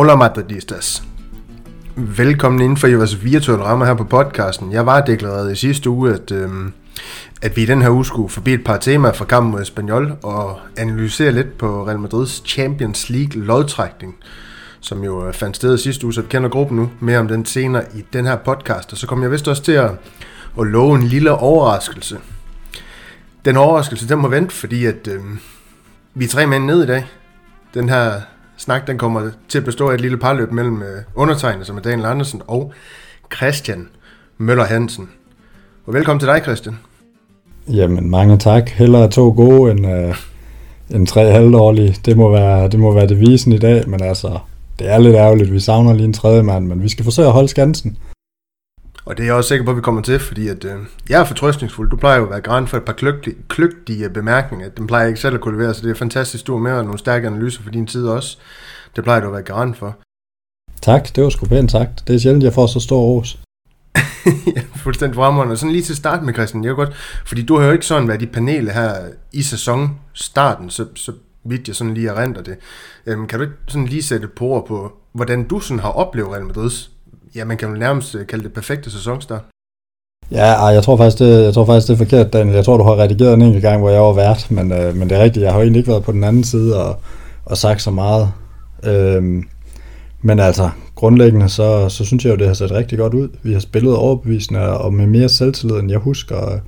Hola Madridistas. Velkommen inden for i vores virtuelle rammer her på podcasten. Jeg var deklareret i sidste uge, at, øh, at vi i den her uge skulle forbi et par temaer fra kampen mod Espanyol og analysere lidt på Real Madrids Champions League lodtrækning, som jo øh, fandt sted sidste uge, så vi kender gruppen nu. Mere om den senere i den her podcast. Og så kommer jeg vist også til at, at love en lille overraskelse. Den overraskelse, den må vente, fordi at øh, vi er tre mænd ned i dag. Den her snak den kommer til at bestå af et lille parløb mellem øh, undertegnet, som er Daniel Andersen, og Christian Møller Hansen. Og velkommen til dig, Christian. Jamen, mange tak. Hellere to gode end, øh, end tre halvdårlige. Det må, være, det må være det visen i dag, men altså, det er lidt ærgerligt. Vi savner lige en tredje mand, men vi skal forsøge at holde skansen. Og det er jeg også sikker på, at vi kommer til, fordi at, øh, jeg er fortrøstningsfuld. Du plejer jo at være græn for et par kløgtige, kløgtige bemærkninger. Den plejer jeg ikke selv at kunne levere, så det er fantastisk, du er med og nogle stærke analyser for din tid også. Det plejer du at være græn for. Tak, det var sgu pænt sagt. Det er sjældent, jeg får så stor ros. ja, fuldstændig fremragende. Sådan lige til start med, Christian, det er godt, fordi du har jo ikke sådan været i panelet her i sæsonstarten, så, så vidt jeg sådan lige erindrer det. Øhm, kan du ikke sådan lige sætte på ord på, hvordan du sådan har oplevet Real Madrids ja, man kan jo nærmest øh, kalde det perfekte sæsonstart. Ja, jeg tror faktisk, det, jeg tror faktisk, det er forkert, Daniel. Jeg tror, du har redigeret en enkelt gang, hvor jeg var vært, men, øh, men det er rigtigt. Jeg har jo egentlig ikke været på den anden side og, og sagt så meget. Øhm, men altså, grundlæggende, så, så synes jeg jo, det har set rigtig godt ud. Vi har spillet overbevisende og med mere selvtillid, end jeg husker øh,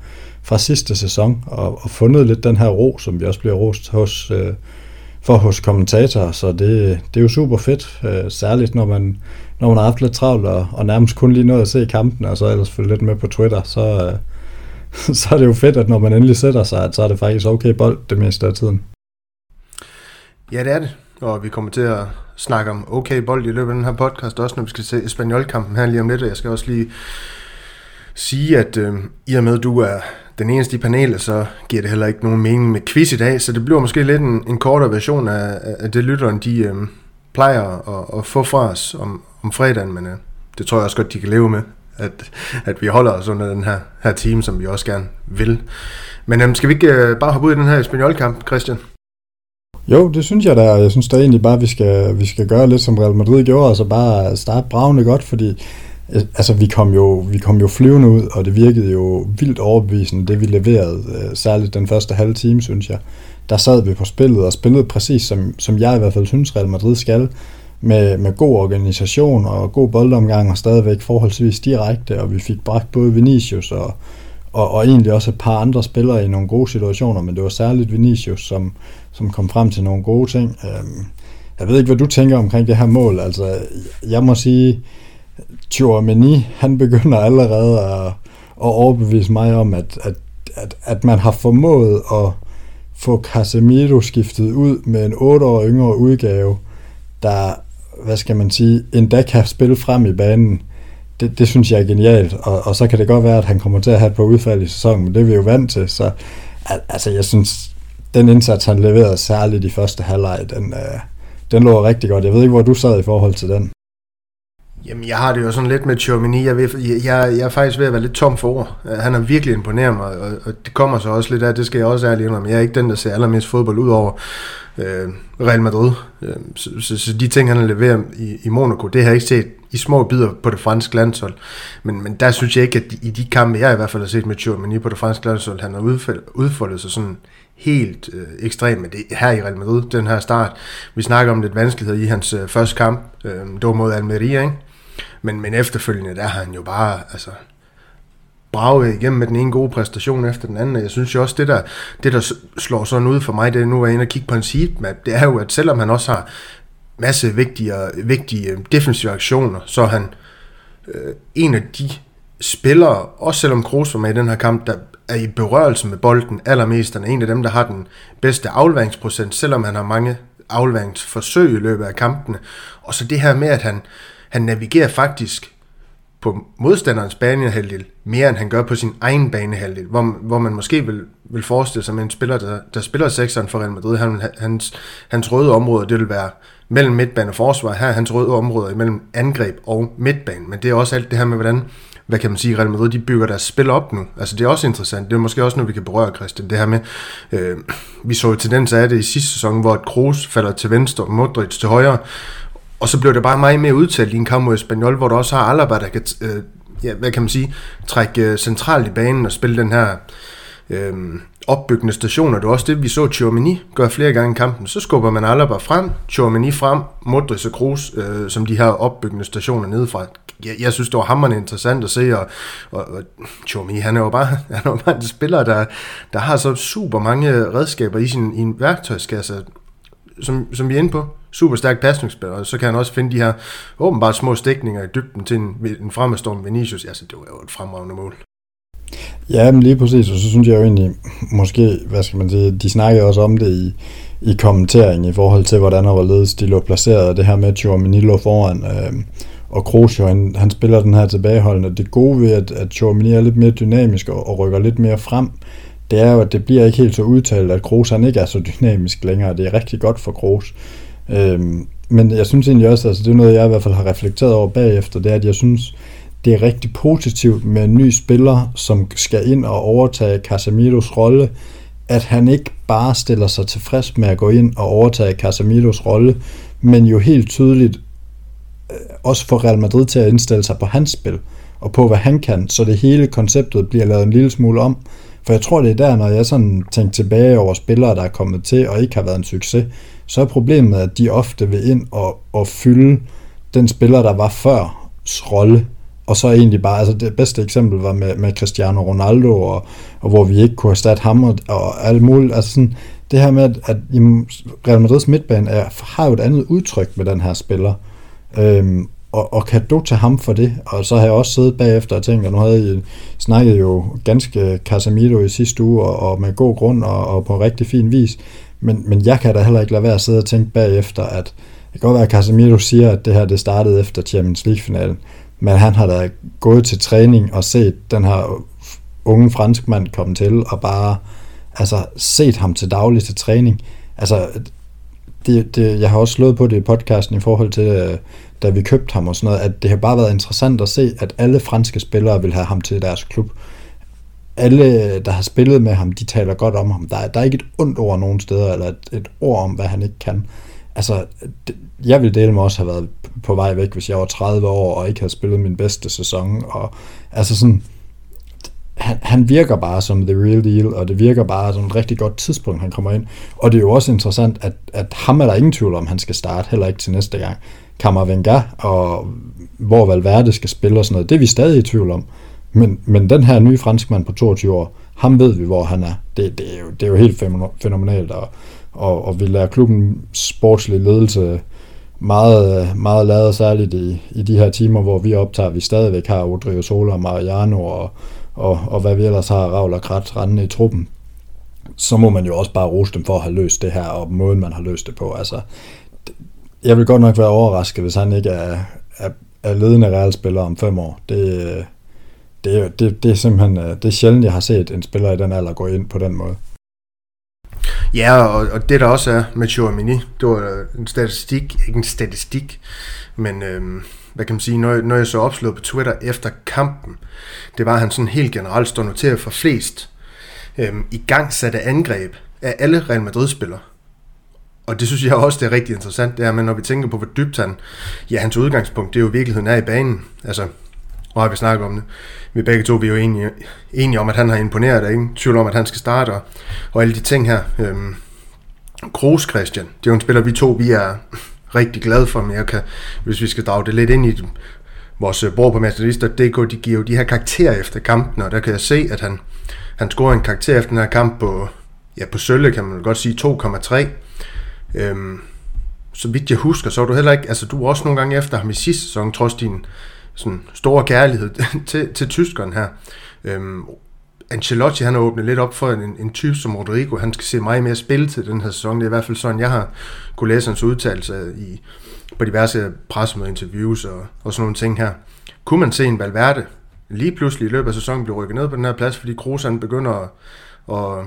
fra sidste sæson, og, og fundet lidt den her ro, som vi også bliver rost hos, øh, for hos kommentatorer, så det, det er jo super fedt, øh, særligt når man, når man har haft lidt travlt og, og nærmest kun lige nået at se kampen, og så ellers følge lidt med på Twitter, så, øh, så er det jo fedt, at når man endelig sætter sig, at så er det faktisk okay bold det meste af tiden. Ja, det er det, og vi kommer til at snakke om okay bold i løbet af den her podcast, også når vi skal se Espanol-kampen her lige om lidt, og jeg skal også lige sige, at øh, i og med, at du er den eneste i panelet, så giver det heller ikke nogen mening med quiz i dag, så det bliver måske lidt en, en kortere version af, af det, lytteren de øh, plejer at, at få fra os om, om fredagen, men øh, det tror jeg også godt, de kan leve med, at, at vi holder os under den her, her team, som vi også gerne vil. Men øh, skal vi ikke øh, bare hoppe ud i den her Espanyol-kamp, Christian? Jo, det synes jeg da, jeg synes da egentlig bare, at vi skal, vi skal gøre lidt som Real Madrid gjorde, altså bare starte bravende godt, fordi altså vi kom, jo, vi kom jo flyvende ud, og det virkede jo vildt overbevisende, det vi leverede, øh, særligt den første halve time, synes jeg. Der sad vi på spillet og spillede præcis, som, som jeg i hvert fald synes, Real Madrid skal, med, med god organisation og god boldomgang og stadigvæk forholdsvis direkte, og vi fik bragt både Vinicius og, og, og egentlig også et par andre spillere i nogle gode situationer, men det var særligt Vinicius, som, som kom frem til nogle gode ting. Øhm, jeg ved ikke, hvad du tænker omkring det her mål. Altså, jeg må sige, Chouameni, han begynder allerede at, at overbevise mig om, at, at, at, at man har formået at få Casemiro skiftet ud med en 8 år yngre udgave, der, hvad skal man sige, endda kan spille frem i banen. Det, det synes jeg er genialt, og, og så kan det godt være, at han kommer til at have et par udfald i sæsonen, men det er vi jo vant til, så altså jeg synes, den indsats, han leverede særligt i første halvleg, den, øh, den lå rigtig godt. Jeg ved ikke, hvor du sad i forhold til den. Jamen, jeg har det jo sådan lidt med Chomini. Jeg, jeg, jeg, jeg er faktisk ved at være lidt tom for ord. Han har virkelig imponeret mig, og, og det kommer så også lidt af, det skal jeg også ærligt indrømme. Jeg er ikke den, der ser allermest fodbold ud over øh, Real Madrid. Øh, så, så, så de ting, han har leveret i, i Monaco, det har jeg ikke set i små bidder på det franske landshold. Men, men der synes jeg ikke, at de, i de kampe, jeg i hvert fald har set med Chomini på det franske landshold, han har udfoldet sig sådan helt øh, ekstremt med det her i Real Madrid, den her start. Vi snakker om lidt vanskeligheder i hans øh, første kamp. Øh, det var mod Almeria, ikke? Men, men efterfølgende, der har han jo bare, altså, braget igennem med den ene gode præstation efter den anden, og jeg synes jo også, det der, det der slår sådan ud for mig, det er nu at inde og kigge på en seedmap, det er jo, at selvom han også har masse vigtige, vigtige defensive aktioner, så er han øh, en af de spillere, også selvom Kroos var med i den her kamp, der er i berørelse med bolden allermest. Han er en af dem, der har den bedste afleveringsprocent, selvom han har mange afleveringsforsøg i løbet af kampene. Og så det her med, at han, han navigerer faktisk på modstanderens banehalvdel mere end han gør på sin egen banehalvdel, hvor, hvor man måske vil, vil forestille sig at en spiller, der, der spiller sekseren for Real Madrid, han, hans, hans røde områder, det vil være mellem midtbane og forsvar. Her er hans røde områder mellem angreb og midtbane, men det er også alt det her med, hvordan hvad kan man sige, Real Madrid, de bygger deres spil op nu. Altså det er også interessant. Det er måske også noget, vi kan berøre, Christian. Det her med, øh, vi så tendens af det i sidste sæson, hvor Kroos falder til venstre, Modric til højre, og så blev det bare meget mere udtalt i en kamp mod Espanyol, hvor der også har Alaba, der kan, øh, ja, hvad kan man sige, trække øh, centralt i banen og spille den her øh, opbyggende stationer. Det var også det, vi så Tchouameni gøre flere gange i kampen. Så skubber man Alaba frem, Tchouameni frem, Modric og Kroos øh, som de her opbyggende stationer nedefra. Jeg, jeg synes, det var hammerende interessant at se, og, og, og Tchouameni, han er jo bare, han er jo bare en spiller, der, der har så super mange redskaber i sin i en værktøjskasse, som, som vi er inde på. Super stærk pasningsspiller, og så kan han også finde de her åbenbart små stikninger i dybden til en, en fremadstorm Vinicius. Altså, det var jo et fremragende mål. Ja, men lige præcis, og så synes jeg jo egentlig, måske, hvad skal man sige, de snakker også om det i, i kommenteringen i forhold til, hvordan og hvorledes de lå placeret, det her med Chouamini lå foran, øh, og Kroos han, han spiller den her tilbageholdende. Det gode ved, at, at Chouamini er lidt mere dynamisk og, og rykker lidt mere frem, det er jo, at det bliver ikke helt så udtalt, at Kroos han ikke er så dynamisk længere. Det er rigtig godt for Kroos. Øhm, men jeg synes egentlig også, altså det er noget, jeg i hvert fald har reflekteret over bagefter, det er, at jeg synes, det er rigtig positivt med en ny spiller, som skal ind og overtage Casemiros rolle, at han ikke bare stiller sig tilfreds med at gå ind og overtage Casemiros rolle, men jo helt tydeligt øh, også får Real Madrid til at indstille sig på hans spil, og på hvad han kan, så det hele konceptet bliver lavet en lille smule om. For jeg tror, det er der, når jeg sådan tænker tilbage over spillere, der er kommet til og ikke har været en succes, så er problemet, at de ofte vil ind og, og fylde den spiller, der var før rolle, og så egentlig bare, altså det bedste eksempel var med, med Cristiano Ronaldo, og, og hvor vi ikke kunne erstatte ham, og, og alt muligt, altså sådan, det her med, at, at Real Madrids midtbane er, har jo et andet udtryk med den her spiller, øhm, og, og kan du til ham for det? Og så har jeg også siddet bagefter og tænkt, at nu havde I snakket jo ganske Casemiro i sidste uge, og, og med god grund, og, og på rigtig fin vis, men, men jeg kan da heller ikke lade være at sidde og tænke bagefter, at det kan godt være, at Casemiro siger, at det her det startede efter Champions League-finalen, men han har da gået til træning og set den her unge franskmand komme til, og bare altså, set ham til daglig til træning. Altså, det, det, jeg har også slået på det i podcasten i forhold til, øh, da vi købte ham og sådan noget, at det har bare været interessant at se, at alle franske spillere vil have ham til deres klub. Alle, der har spillet med ham, de taler godt om ham. Der er, der er ikke et ondt ord nogen steder, eller et, et ord om, hvad han ikke kan. Altså, det, jeg ville dele mig også have været på vej væk, hvis jeg var 30 år og ikke havde spillet min bedste sæson. Og, altså sådan, han, han virker bare som the real deal, og det virker bare som et rigtig godt tidspunkt, han kommer ind. Og det er jo også interessant, at, at ham er der ingen tvivl om, han skal starte, heller ikke til næste gang. Kammervenga og hvor Valverde skal spille og sådan noget, det er vi stadig i tvivl om. Men, men den her nye franskmand på 22 år, ham ved vi, hvor han er. Det, det, er, jo, det er jo helt fænomenalt, og, og, og vi lader klubben sportslig ledelse meget, meget lavet, særligt i, i de her timer, hvor vi optager, vi stadigvæk har Odrio Sola, Mariano og, og, og hvad vi ellers har, Ravl og Krat rendende i truppen, så må man jo også bare rose dem for at have løst det her, og måden man har løst det på. Altså, jeg vil godt nok være overrasket, hvis han ikke er, er, er ledende realspiller om fem år. Det, det, det, det er simpelthen øh, det er sjældent, jeg har set en spiller i den alder gå ind på den måde. Ja, og, og det der også er med Chouamini, det var en statistik, ikke en statistik, men øhm, hvad kan man sige, når, når jeg så opslået på Twitter efter kampen, det var, at han sådan helt generelt står noteret for flest øhm, i gang satte angreb af alle Real Madrid-spillere. Og det synes jeg også, det er rigtig interessant, det er, men når vi tænker på, hvor dybt han, ja, hans udgangspunkt, det er jo i virkeligheden er i banen. Altså, og har vi snakket om det. Vi begge to vi er jo enige, enige om, at han har imponeret, og ingen tvivl om, at han skal starte, og, og alle de ting her. Øhm, Kroos Christian, det er jo en spiller, vi to vi er rigtig glad for, men jeg kan, hvis vi skal drage det lidt ind i vores øh, bror på Masterlister.dk, de giver jo de her karakterer efter kampen, og der kan jeg se, at han, han scorer en karakter efter den her kamp på, ja, på Sølle, kan man godt sige 2,3. Øhm, så vidt jeg husker, så var du heller ikke, altså du var også nogle gange efter ham i sidste sæson, trods din sådan store kærlighed til, til tyskeren her. Øhm, Ancelotti han har åbnet lidt op for en, en type som Rodrigo. Han skal se meget mere spil til den her sæson. Det er i hvert fald sådan, jeg har kunne læse hans udtalelse i, på diverse pressemødeinterviews og, og sådan nogle ting her. Kunne man se en Valverde lige pludselig i løbet af sæsonen blive rykket ned på den her plads, fordi Kroos han begynder at, at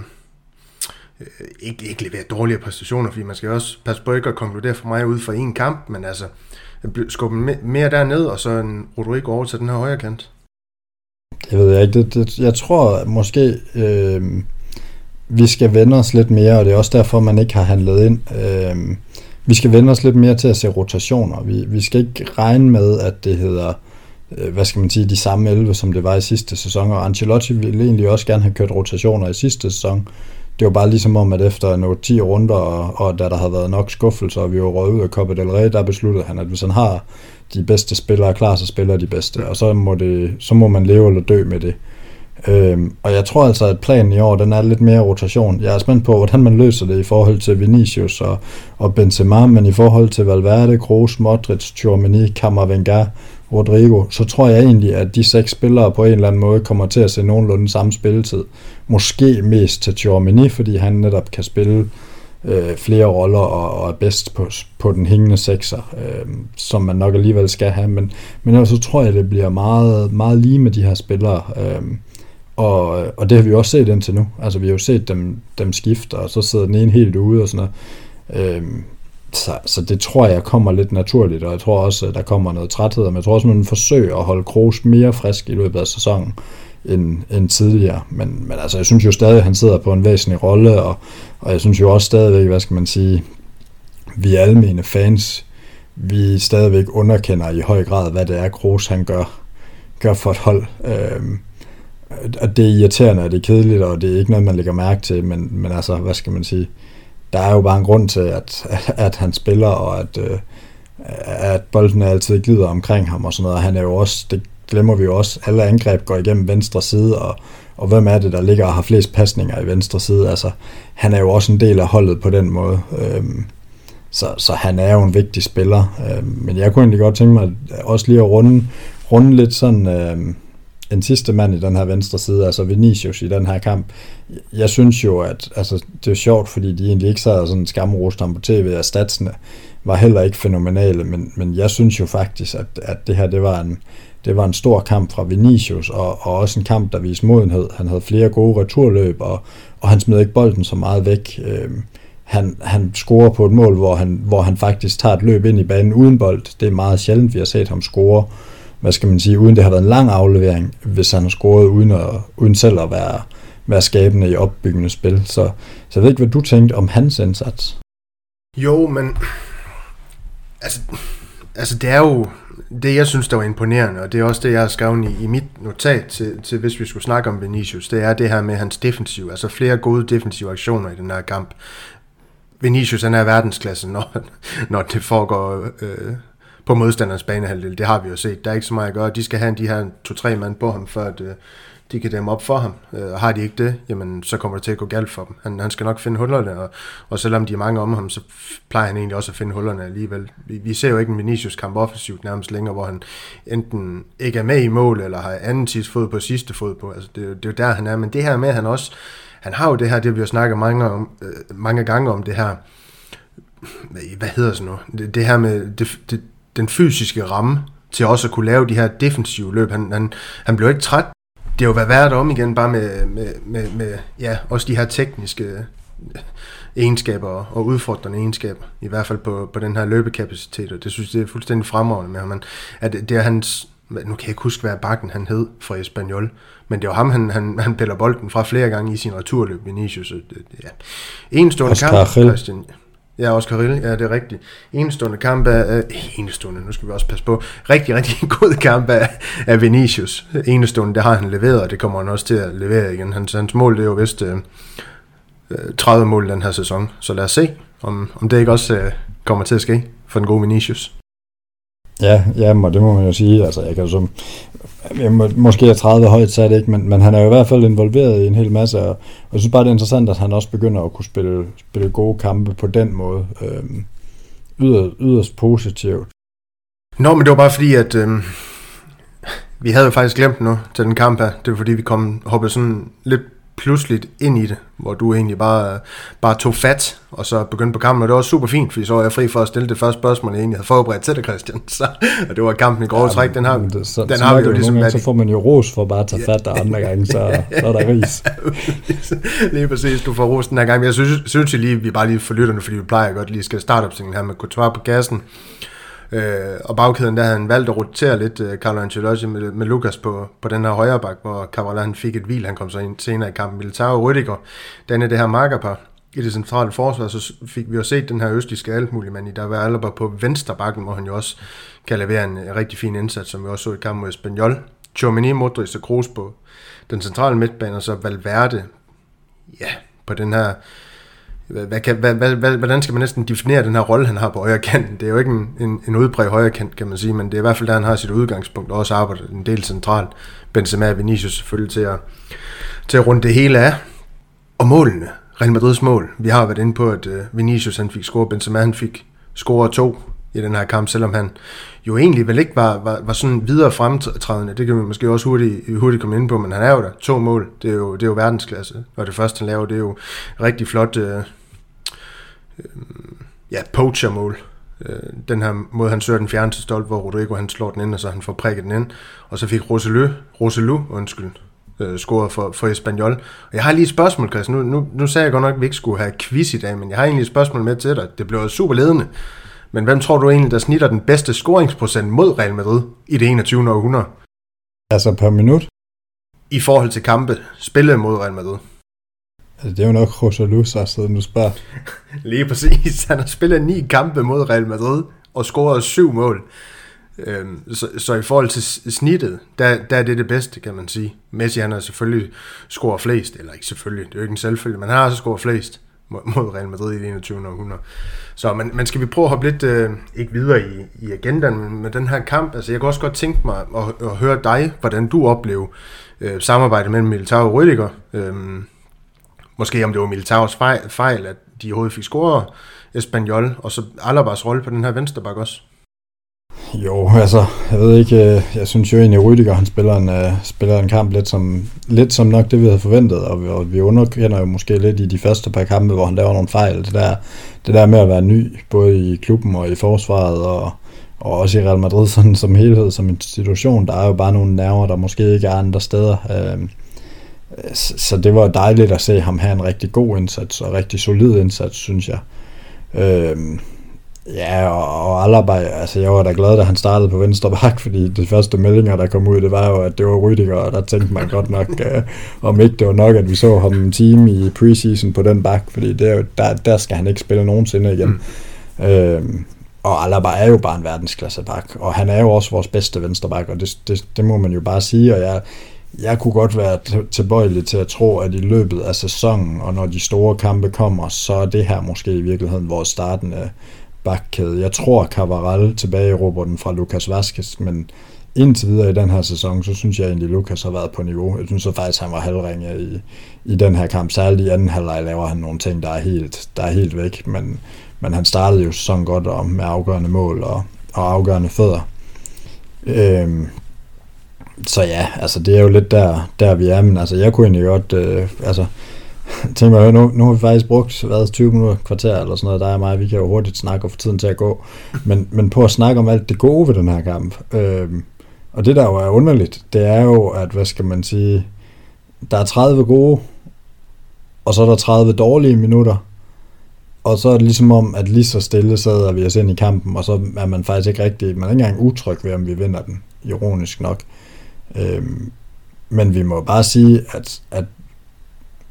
øh, ikke, ikke levere dårlige præstationer, fordi man skal også passe på ikke at konkludere for mig ud fra en kamp, men altså skubbe mere derned, og så en Rodrigo over til den her højre kant. Det ved jeg ikke. Det, det, jeg tror måske, øh, vi skal vende os lidt mere, og det er også derfor, man ikke har handlet ind. Øh, vi skal vende os lidt mere til at se rotationer. Vi, vi skal ikke regne med, at det hedder øh, hvad skal man sige, de samme 11, som det var i sidste sæson, og Ancelotti ville egentlig også gerne have kørt rotationer i sidste sæson. Det var bare ligesom om, at efter nogle 10 runder, og, og da der havde været nok skuffelser, og vi var røget ud af Copa del Rey, der besluttede han, at hvis han har de bedste spillere klar, så spiller de bedste, og så må, det, så må man leve eller dø med det. Øhm, og jeg tror altså, at planen i år, den er lidt mere rotation. Jeg er spændt på, hvordan man løser det i forhold til Vinicius og, og Benzema, men i forhold til Valverde, Kroos, Modric, Tchouameni, Camavinga, Rodrigo, så tror jeg egentlig, at de seks spillere på en eller anden måde kommer til at se nogenlunde samme spilletid. Måske mest til Tchouameni, fordi han netop kan spille øh, flere roller og, og er bedst på, på den hængende sekser, øh, som man nok alligevel skal have. Men, men ellers så tror jeg, det bliver meget, meget lige med de her spillere. Øh, og, og det har vi også set indtil nu. Altså vi har jo set dem, dem skifte, og så sidder den ene helt ude og sådan noget. Øh, så, så det tror jeg kommer lidt naturligt, og jeg tror også, at der kommer noget træthed, men jeg tror også, at man forsøger at holde Kroos mere frisk i løbet af sæsonen end, end tidligere. Men, men altså, jeg synes jo stadig, at han sidder på en væsentlig rolle, og, og jeg synes jo også stadigvæk, hvad skal man sige, vi almene fans, vi stadigvæk underkender i høj grad, hvad det er, Kroos han gør, gør for et hold. Øhm, og det er irriterende, og det er kedeligt, og det er ikke noget, man lægger mærke til, men, men altså, hvad skal man sige, der er jo bare en grund til, at, at han spiller, og at, øh, at bolden altid glider omkring ham og sådan noget. og Han er jo også, det glemmer vi jo også, alle angreb går igennem venstre side, og, og hvem er det, der ligger og har flest pasninger i venstre side? Altså, han er jo også en del af holdet på den måde. Øhm, så, så han er jo en vigtig spiller. Øhm, men jeg kunne egentlig godt tænke mig også lige at runde, runde lidt sådan... Øhm, en sidste mand i den her venstre side, altså Vinicius i den her kamp, jeg synes jo, at altså, det er sjovt, fordi de egentlig ikke sad sådan skamrost ham på tv, og statsene var heller ikke fænomenale, men, men jeg synes jo faktisk, at, at det her, det var en, det var en stor kamp fra Vinicius, og, og også en kamp, der viste modenhed. Han havde flere gode returløb, og, og han smed ikke bolden så meget væk. Øh, han, han scorer på et mål, hvor han, hvor han faktisk tager et løb ind i banen uden bold. Det er meget sjældent, vi har set ham score hvad skal man sige, uden det har været en lang aflevering, hvis han har scoret uden, at, uden selv at være, være skabende i opbyggende spil. Så, så jeg ved ikke, hvad du tænkte om hans indsats. Jo, men altså, altså det er jo det, jeg synes, der var imponerende, og det er også det, jeg har skrevet i, i mit notat til, til, hvis vi skulle snakke om Vinicius, det er det her med hans defensiv, altså flere gode defensive aktioner i den her kamp. Vinicius, han er verdensklasse, når, når det foregår øh, på modstanderens banehalvdel. Det har vi jo set. Der er ikke så meget at gøre. De skal have de her to-tre mand på ham, før at, de kan dæmme op for ham. Øh, og har de ikke det, jamen, så kommer det til at gå galt for dem. Han, han skal nok finde hullerne, og, og selvom de er mange om ham, så plejer han egentlig også at finde hullerne alligevel. Vi, vi ser jo ikke en Vinicius kamp offensivt nærmest længere, hvor han enten ikke er med i mål, eller har anden tids fod på sidste fod på. Altså, det, det er jo der, han er. Men det her med, at han også, han har jo det her, det vi har snakket mange, om, øh, mange gange om det her, hvad hedder sådan noget, det, det her med det, det, den fysiske ramme til også at kunne lave de her defensive løb. Han, han, han blev ikke træt. Det har jo været værd om igen, bare med, med, med, med ja, også de her tekniske egenskaber og udfordrende egenskaber, i hvert fald på, på den her løbekapacitet, og det synes jeg det er fuldstændig fremragende med ham. At det er hans, nu kan jeg ikke huske, hvad bakken han hed fra Espanyol, men det var ham, han, han, han piller bolden fra flere gange i sin returløb, Vinicius. Ja. En stående kamp, Christian. Ja, Oscar Rille, ja, det er rigtigt. Enestående kamp af, Øh, enestående, nu skal vi også passe på, rigtig, rigtig god kamp af, af Vinicius. Enestående, det har han leveret, og det kommer han også til at levere igen. Hans, hans mål, det er jo vist øh, øh 30 mål den her sæson, så lad os se, om, om det ikke også øh, kommer til at ske for den gode Vinicius. Ja, ja, og det må man jo sige. Altså, jeg kan jo som, jeg må, måske er 30 højt sat, ikke, men, men han er jo i hvert fald involveret i en hel masse, og, og jeg synes bare, det er interessant, at han også begynder at kunne spille, spille gode kampe på den måde. Øhm, yder, yderst positivt. Nå, men det var bare fordi, at øhm, vi havde jo faktisk glemt nu til den kamp her. Det var fordi, vi kom hoppede sådan lidt pludseligt ind i det, hvor du egentlig bare, bare tog fat, og så begyndte på kampen, og det var super fint, fordi så var jeg fri for at stille det første spørgsmål, jeg egentlig havde forberedt til dig, Christian. Så, og det var kampen i grove ja, træk, den har, det, så, den så har vi jo ligesom... Gange, så får man jo ros for bare at tage fat, og andre gange, så, så er der ris. lige præcis, du får ros den her gang. Men jeg synes, synes jeg lige, vi bare lige for lytterne, fordi vi plejer godt lige skal starte op her med Couture på gassen. Øh, og bagkæden, der havde han valgt at rotere lidt øh, Carlo Ancelotti med, med Lukas på, på den her højre bak, hvor Cabral han fik et hvil, han kom så ind senere i kampen. Militao og Rüdiger, den er det her markerpar i det centrale forsvar, så fik vi jo set den her østiske altmuligmand i der var Alaba på venstre bakken, hvor han jo også kan levere en, en rigtig fin indsats, som vi også så i kampen mod Espanyol. Chomini, Modric og Kroos på den centrale midtbane, og så Valverde, ja, på den her hvad kan, hvad, hvad, hvad, hvordan skal man næsten definere den her rolle, han har på højre kant? Det er jo ikke en, en, en udbredt højre kant, kan man sige, men det er i hvert fald der, han har sit udgangspunkt, og også arbejder en del centralt. Benzema og Vinicius selvfølgelig til at, til at runde det hele af. Og målene, Real Madrids mål. Vi har været inde på, at uh, Vinicius han fik scoret, Benzema han fik scoret to i den her kamp, selvom han jo egentlig vel ikke var, var, var sådan videre fremtrædende. Det kan vi måske også hurtigt, hurtigt komme ind på, men han er jo der. To mål, det er jo, det er jo verdensklasse. Og det første, han laver, det er jo rigtig flot øh, øh, ja, poacher-mål. Øh, den her måde, han søger den fjerne til stolt, hvor Rodrigo han slår den ind, og så han får prikket den ind. Og så fik Roselu, Roselu undskyld, øh, scoret for, for Espanyol. Og jeg har lige et spørgsmål, Chris. Nu, nu, nu sagde jeg godt nok, at vi ikke skulle have quiz i dag, men jeg har egentlig et spørgsmål med til dig. Det blev super ledende. Men hvem tror du egentlig, der snitter den bedste scoringsprocent mod Real Madrid i det 21. århundrede? Altså per minut? I forhold til kampe, spillet mod Real Madrid. Altså, det er jo nok Rosalu, så siden du spørger. Lige præcis. Han har spillet ni kampe mod Real Madrid og scoret syv mål. Øhm, så, så i forhold til snittet, der, der er det det bedste, kan man sige. Messi han har selvfølgelig scoret flest, eller ikke selvfølgelig, det er jo ikke en selvfølge, men han har også scoret flest mod Real Madrid i det 21. århundrede. Så men, men skal vi prøve at hoppe lidt, øh, ikke videre i, i agendaen, men med den her kamp, altså jeg kunne også godt tænke mig at, at høre dig, hvordan du oplever øh, samarbejdet mellem Militao og Rüdiger. Øh, måske om det var Militaos fejl, fejl, at de overhovedet fik scoret Espanyol, og så Alabas rolle på den her venstreback også. Jo, altså, jeg ved ikke, øh, jeg synes jo egentlig, at Rydiger, han spiller en, uh, spiller en kamp lidt som, lidt som nok det, vi havde forventet, og vi, og vi underkender jo måske lidt i de første par kampe, hvor han laver nogle fejl. Det der, det der med at være ny, både i klubben og i forsvaret, og, og også i Real Madrid sådan, som helhed, som institution, der er jo bare nogle nerver, der måske ikke er andre steder. Uh, så det var dejligt at se ham have en rigtig god indsats, og rigtig solid indsats, synes jeg. Uh, Ja, og, og Alaba, altså jeg var da glad, da han startede på venstre bak, fordi de første meldinger, der kom ud, det var jo, at det var Rüdiger, og der tænkte man godt nok, uh, om ikke det var nok, at vi så ham en time i preseason på den bak, fordi det er jo, der, der skal han ikke spille nogensinde igen. Mm. Øhm, og Alaba er jo bare en verdensklasse bak, og han er jo også vores bedste venstre bak, og det, det, det må man jo bare sige, og jeg, jeg kunne godt være tilbøjelig til at tro, at i løbet af sæsonen, og når de store kampe kommer, så er det her måske i virkeligheden vores startende bakkæde. Jeg tror, Cavaral tilbage i den fra Lucas Vaskes, men indtil videre i den her sæson, så synes jeg egentlig, at Lucas har været på niveau. Jeg synes så faktisk, at han var halvringe i, i den her kamp. Særligt i anden halvleg laver han nogle ting, der er helt, der er helt væk, men, men han startede jo sæsonen godt og med afgørende mål og, og afgørende fødder. Øhm, så ja, altså det er jo lidt der, der vi er, men altså jeg kunne egentlig godt, øh, altså tænk mig, nu, nu har vi faktisk brugt hvad, 20 minutter, kvarter eller sådan noget, der er mig, vi kan jo hurtigt snakke og få tiden til at gå, men, men på at snakke om alt det gode ved den her kamp. Øh, og det der jo er underligt, det er jo, at hvad skal man sige, der er 30 gode, og så er der 30 dårlige minutter, og så er det ligesom om, at lige så stille sidder vi os ind i kampen, og så er man faktisk ikke rigtig, man er ikke engang utryg ved, om vi vinder den, ironisk nok. Øhm, men vi må bare sige, at, at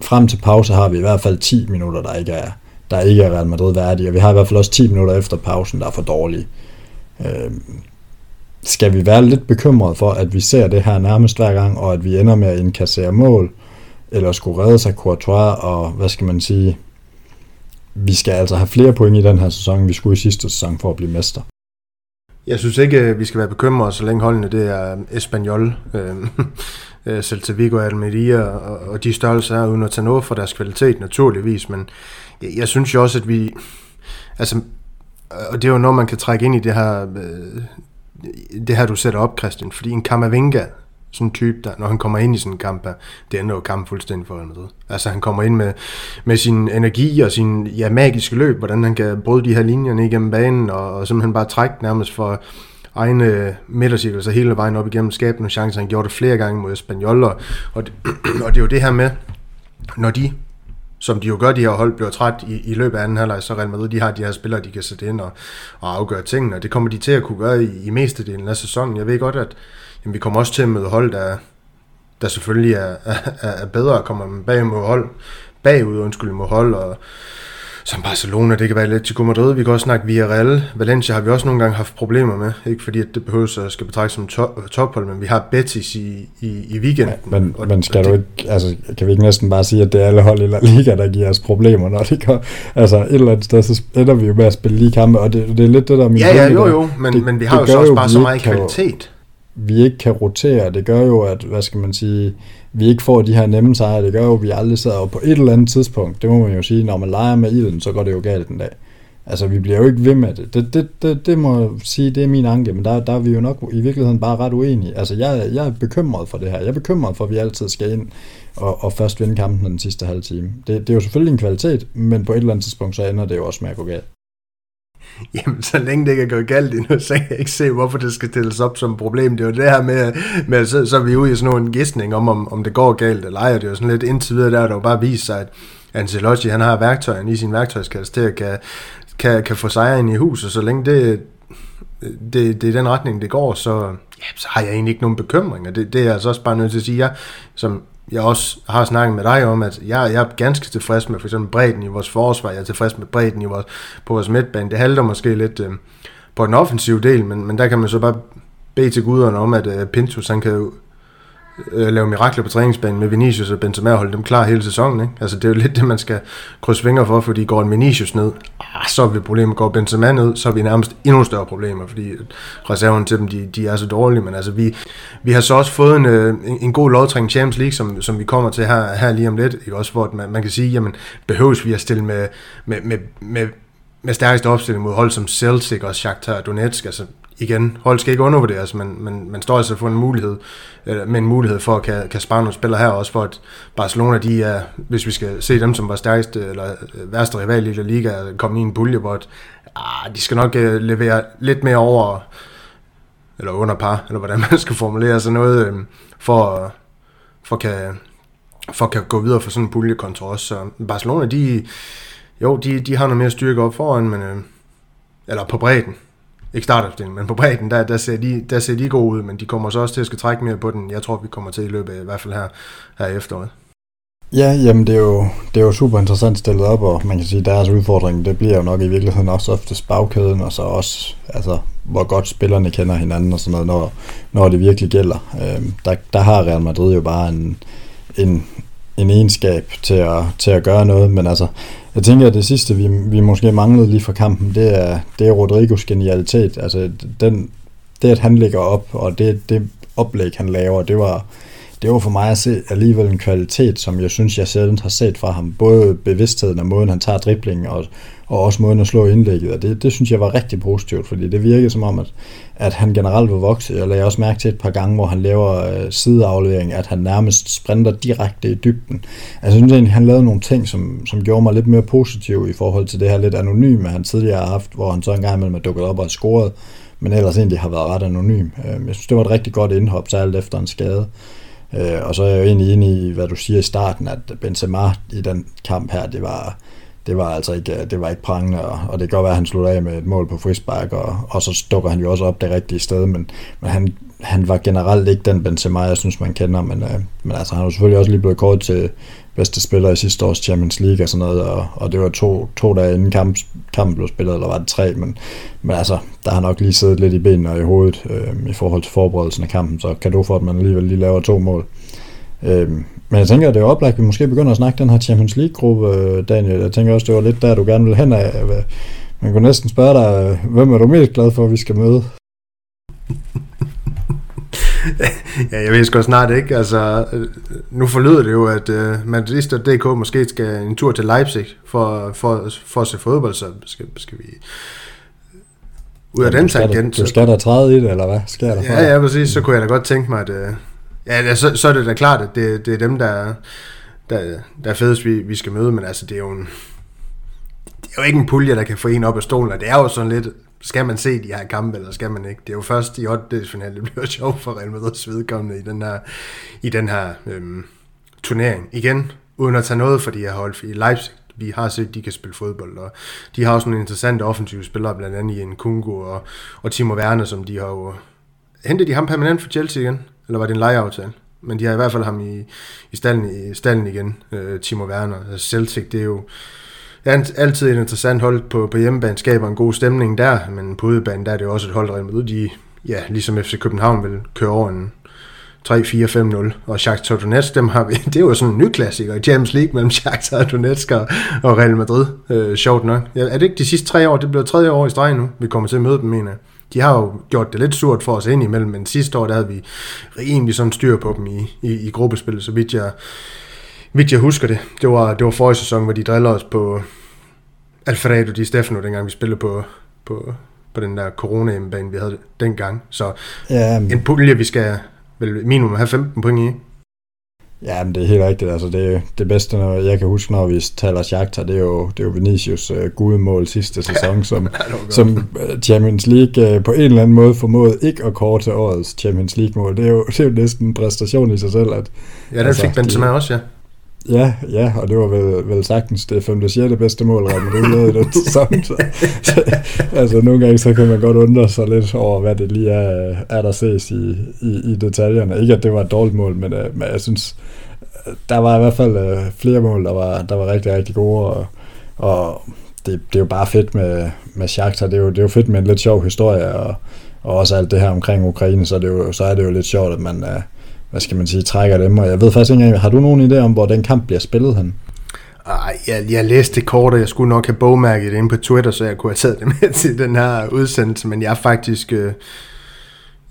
frem til pause har vi i hvert fald 10 minutter, der ikke er, der ikke er Real Madrid værdige, og vi har i hvert fald også 10 minutter efter pausen, der er for dårlige. Øh, skal vi være lidt bekymrede for, at vi ser det her nærmest hver gang, og at vi ender med at indkassere mål, eller skulle redde sig Courtois, og hvad skal man sige, vi skal altså have flere point i den her sæson, end vi skulle i sidste sæson for at blive mester. Jeg synes ikke, øh, vi skal være bekymrede, så længe holdene det er øh, Espanyol. Øh, øh, Celta Vigo og Almeria og, og de størrelser er, uden at tage noget for deres kvalitet naturligvis, men jeg, jeg synes jo også, at vi, altså, og det er jo noget, man kan trække ind i det her, øh, det her du sætter op, Christian, fordi en Kamavinga, sådan en type, der, når han kommer ind i sådan en kamp det ændrer jo kampen fuldstændig for Madrid. Altså han kommer ind med, med sin energi og sin ja, magiske løb, hvordan han kan bryde de her linjer igennem banen, og, og simpelthen bare trække nærmest for, egne øh, midtercirkel, så hele vejen op igennem skabe nogle chancer. Han gjorde det flere gange mod Espanyol, og, og, det, og det er jo det her med, når de som de jo gør, de her hold bliver træt i, i løbet af anden halvleg, så Real Madrid, de har de her spillere, de kan sætte ind og, og afgøre tingene, og det kommer de til at kunne gøre i, i mestedelen af sæsonen. Jeg ved godt, at jamen, vi kommer også til at møde hold, der, der selvfølgelig er, er, er bedre, kommer bag mod hold, bagud, undskyld, mod hold, og som Barcelona, det kan være Atletico Madrid, vi kan også snakke Villarreal. Valencia har vi også nogle gange haft problemer med, ikke fordi at det behøver at skal betragtes som top, tophold, men vi har Betis i, i, i weekenden. Men, og, men skal og du ikke, altså kan vi ikke næsten bare sige, at det er alle hold i La Liga, der giver os problemer, når det går, altså et eller andet sted, så ender vi jo med at spille lige kampe, og det, det er lidt det der... Min ja, ja, jo, jo, men, det, men vi har jo så også bare så meget kvalitet. vi ikke kan rotere, det gør jo, at, hvad skal man sige, vi ikke får de her nemme sejre, det gør jo, at vi aldrig sidder på et eller andet tidspunkt, det må man jo sige, når man leger med ilden, så går det jo galt en dag. Altså, vi bliver jo ikke ved med det. Det, det, det, det må jeg sige, det er min anke, men der, der er vi jo nok i virkeligheden bare ret uenige. Altså, jeg, jeg er bekymret for det her. Jeg er bekymret for, at vi altid skal ind og, og først vinde kampen den sidste halve time. Det, det er jo selvfølgelig en kvalitet, men på et eller andet tidspunkt, så ender det jo også med at gå galt. Jamen, så længe det ikke er gået galt endnu, så kan jeg ikke se, hvorfor det skal stilles op som problem. Det er jo det her med, med så, så er vi ude i sådan en gissning om, om, om det går galt eller ej. Det er jo sådan lidt indtil videre, der der jo bare vist sig, at Ancelotti, han har værktøjen i sin værktøjskasse til at kan, kan, kan få sejre ind i huset. Så længe det, det, det er den retning, det går, så, ja, så har jeg egentlig ikke nogen bekymringer. Det, det er jeg altså også bare nødt til at sige. Jeg, som jeg også har snakket med dig om, at jeg, jeg er ganske tilfreds med for eksempel bredden i vores forsvar, jeg er tilfreds med bredden i vores, på vores midtbane. Det halter måske lidt øh, på den offensive del, men, men der kan man så bare bede til guderne om, at øh, Pintus han kan øh, lave mirakler på træningsbanen med Vinicius og Benzema og holde dem klar hele sæsonen. Ikke? Altså, det er jo lidt det, man skal krydse fingre for, fordi går en Vinicius ned, ah, så er vi problemer. Går Benzema ned, så er vi nærmest endnu større problemer, fordi reserven til dem, de, de er så dårlige. Men altså, vi, vi har så også fået en, øh, en, en god lodtrækning Champions League, som, som vi kommer til her, her lige om lidt. Ikke? Også hvor man, man kan sige, jamen, behøves vi at stille med, med, med, med med stærkeste opstilling mod hold som Celtic og Shakhtar Donetsk. Altså, igen, hold skal ikke undervurderes, altså, men, men man står altså for en mulighed, øh, med en mulighed for at kan, kan spare nogle spillere her også, for at Barcelona, de er, hvis vi skal se dem som var stærkeste eller øh, værste rival i La Liga, komme i en pulje, hvor at, ah, de skal nok øh, levere lidt mere over, eller under par, eller hvordan man skal formulere sig noget, øh, for, for, kan, for kan gå videre for sådan en pulje kontra os. Så Barcelona, de, jo, de, de har noget mere styrke op foran, men, øh, eller på bredden, ikke startopstillingen, men på bredden, der, der, ser de, der ser de gode ud, men de kommer så også til at skal trække mere på den. Jeg tror, vi kommer til i løbet af, i hvert fald her, her i efteråret. Ja, jamen det er, jo, det er jo super interessant stillet op, og man kan sige, at deres udfordring, det bliver jo nok i virkeligheden også ofte bagkæden, og så også, altså, hvor godt spillerne kender hinanden og sådan noget, når, når det virkelig gælder. Øhm, der, der har Real Madrid jo bare en, en, en egenskab til at, til at gøre noget, men altså, jeg tænker, at det sidste, vi, vi måske manglede lige fra kampen, det er, det er Rodrigos genialitet. Altså, den, det, at han ligger op, og det, det oplæg, han laver, det var, det var for mig at se alligevel en kvalitet, som jeg synes, jeg sjældent har set fra ham. Både bevidstheden og måden, han tager driblingen, og, og også måden at slå indlægget. Og det, det synes jeg var rigtig positivt, fordi det virkede som om, at, at han generelt var vokset. Jeg lagde også mærke til et par gange, hvor han laver øh, sideaflevering, at han nærmest sprinter direkte i dybden. Altså, jeg synes egentlig, han lavede nogle ting, som, som gjorde mig lidt mere positiv i forhold til det her lidt anonyme, han tidligere har haft, hvor han så engang imellem er dukket op og scoret, men ellers egentlig har været ret anonym. Øh, jeg synes, det var et rigtig godt indhop, særligt efter en skade. Øh, og så er jeg jo egentlig enig i, hvad du siger i starten, at Benzema i den kamp her, det var, det var altså ikke, øh, det var ikke prangende, og, og det kan godt være, at han slutter af med et mål på frispark, og, og så dukker han jo også op det rigtige sted, men, men han, han var generelt ikke den Benzema, jeg synes, man kender, men, øh, men altså, han har selvfølgelig også lige blevet kort til bedste spiller i sidste års Champions League og sådan noget, og, og det var to, to dage inden kamp, kampen blev spillet, eller var det tre, men, men altså, der har nok lige siddet lidt i benene og i hovedet øh, i forhold til forberedelsen af kampen, så kan du for, at man alligevel lige laver to mål. Øh, men jeg tænker, at det er oplagt, at vi måske begynder at snakke den her Champions League-gruppe, øh, Daniel. Jeg tænker også, det var lidt der, du gerne vil hen af. Man kunne næsten spørge dig, hvem er du mest glad for, at vi skal møde? ja, jeg ved sgu snart ikke. Altså, nu forlyder det jo, at uh, Madrid.dk måske skal en tur til Leipzig for, for, for at se fodbold, så skal, skal vi ud af den tangent. Du skal da træde i det, eller hvad? Skal der ja, ja, præcis. Så kunne jeg da godt tænke mig, at... Uh, ja, så, så er det da klart, at det, det er dem, der, der, der er fedest, vi, vi skal møde, men altså, det er jo en... Det er jo ikke en pulje, der kan få en op af stolen, og det er jo sådan lidt skal man se de her kampe, eller skal man ikke? Det er jo først i 8. finale, det bliver sjovt for Real Madrid's vedkommende i den her, i den her øhm, turnering. Igen, uden at tage noget for de her hold, i Leipzig, vi har set, at de kan spille fodbold, og de har også nogle interessante offensive spillere, blandt andet i en Kungo og, og Timo Werner, som de har jo... Hentet de ham permanent for Chelsea igen? Eller var det en lejeaftale? Men de har i hvert fald ham i, i, stallen, i stallen igen, øh, Timo Werner. Altså Celtic, det er jo det er altid et interessant hold på, på hjemmebane, skaber en god stemning der, men på udebane, der er det jo også et hold, der med de, ja, ligesom FC København vil køre over en 3-4-5-0, og Shakhtar Donetsk, dem har vi, det er jo sådan en ny klassiker i Champions League mellem Shakhtar Donetsk og, og Real Madrid, øh, sjovt nok. Ja, er det ikke de sidste tre år, det bliver tredje år i streg nu, vi kommer til at møde dem, mener de har jo gjort det lidt surt for os ind imellem, men sidste år, der havde vi rimelig sådan styr på dem i, i, i gruppespillet, så vidt jeg, vidt jeg husker det. Det var, det var forrige sæson, hvor de drillede os på Alfredo Di Stefano, dengang vi spillede på, på, på den der corona bane vi havde dengang. Så ja, en pulje, vi skal vel minimum have 15 point i. Ja, men det er helt rigtigt. Altså, det, det bedste, når jeg kan huske, når vi taler Shakhtar, det er jo, det er jo Vinicius uh, gudemål sidste sæson, ja, som, som øh, Champions League uh, på en eller anden måde formåede ikke at kåre til årets Champions League-mål. Det er, jo, det er jo næsten en præstation i sig selv. At, ja, den altså, fik Benzema også, ja. Ja, ja, og det var vel, vel sagtens det 5. 6. bedste mål, Real Madrid lavede i den sæson. Så, så, altså nogle gange så kan man godt undre sig lidt over, hvad det lige er, er der ses i, i, i detaljerne. Ikke at det var et dårligt mål, men, uh, men jeg synes, der var i hvert fald uh, flere mål, der var, der var rigtig, rigtig gode, og, og det, det er jo bare fedt med, med Shakhtar. Det er, jo, det er jo fedt med en lidt sjov historie, og, og også alt det her omkring Ukraine, så, det er jo, så er det jo lidt sjovt, at man, uh, hvad skal man sige, trækker dem, og jeg ved faktisk ikke engang, har du nogen idé om, hvor den kamp bliver spillet hen? Ej, jeg, jeg læste det kort, og jeg skulle nok have bogmærket det inde på Twitter, så jeg kunne have taget det med til den her udsendelse, men jeg er faktisk, øh,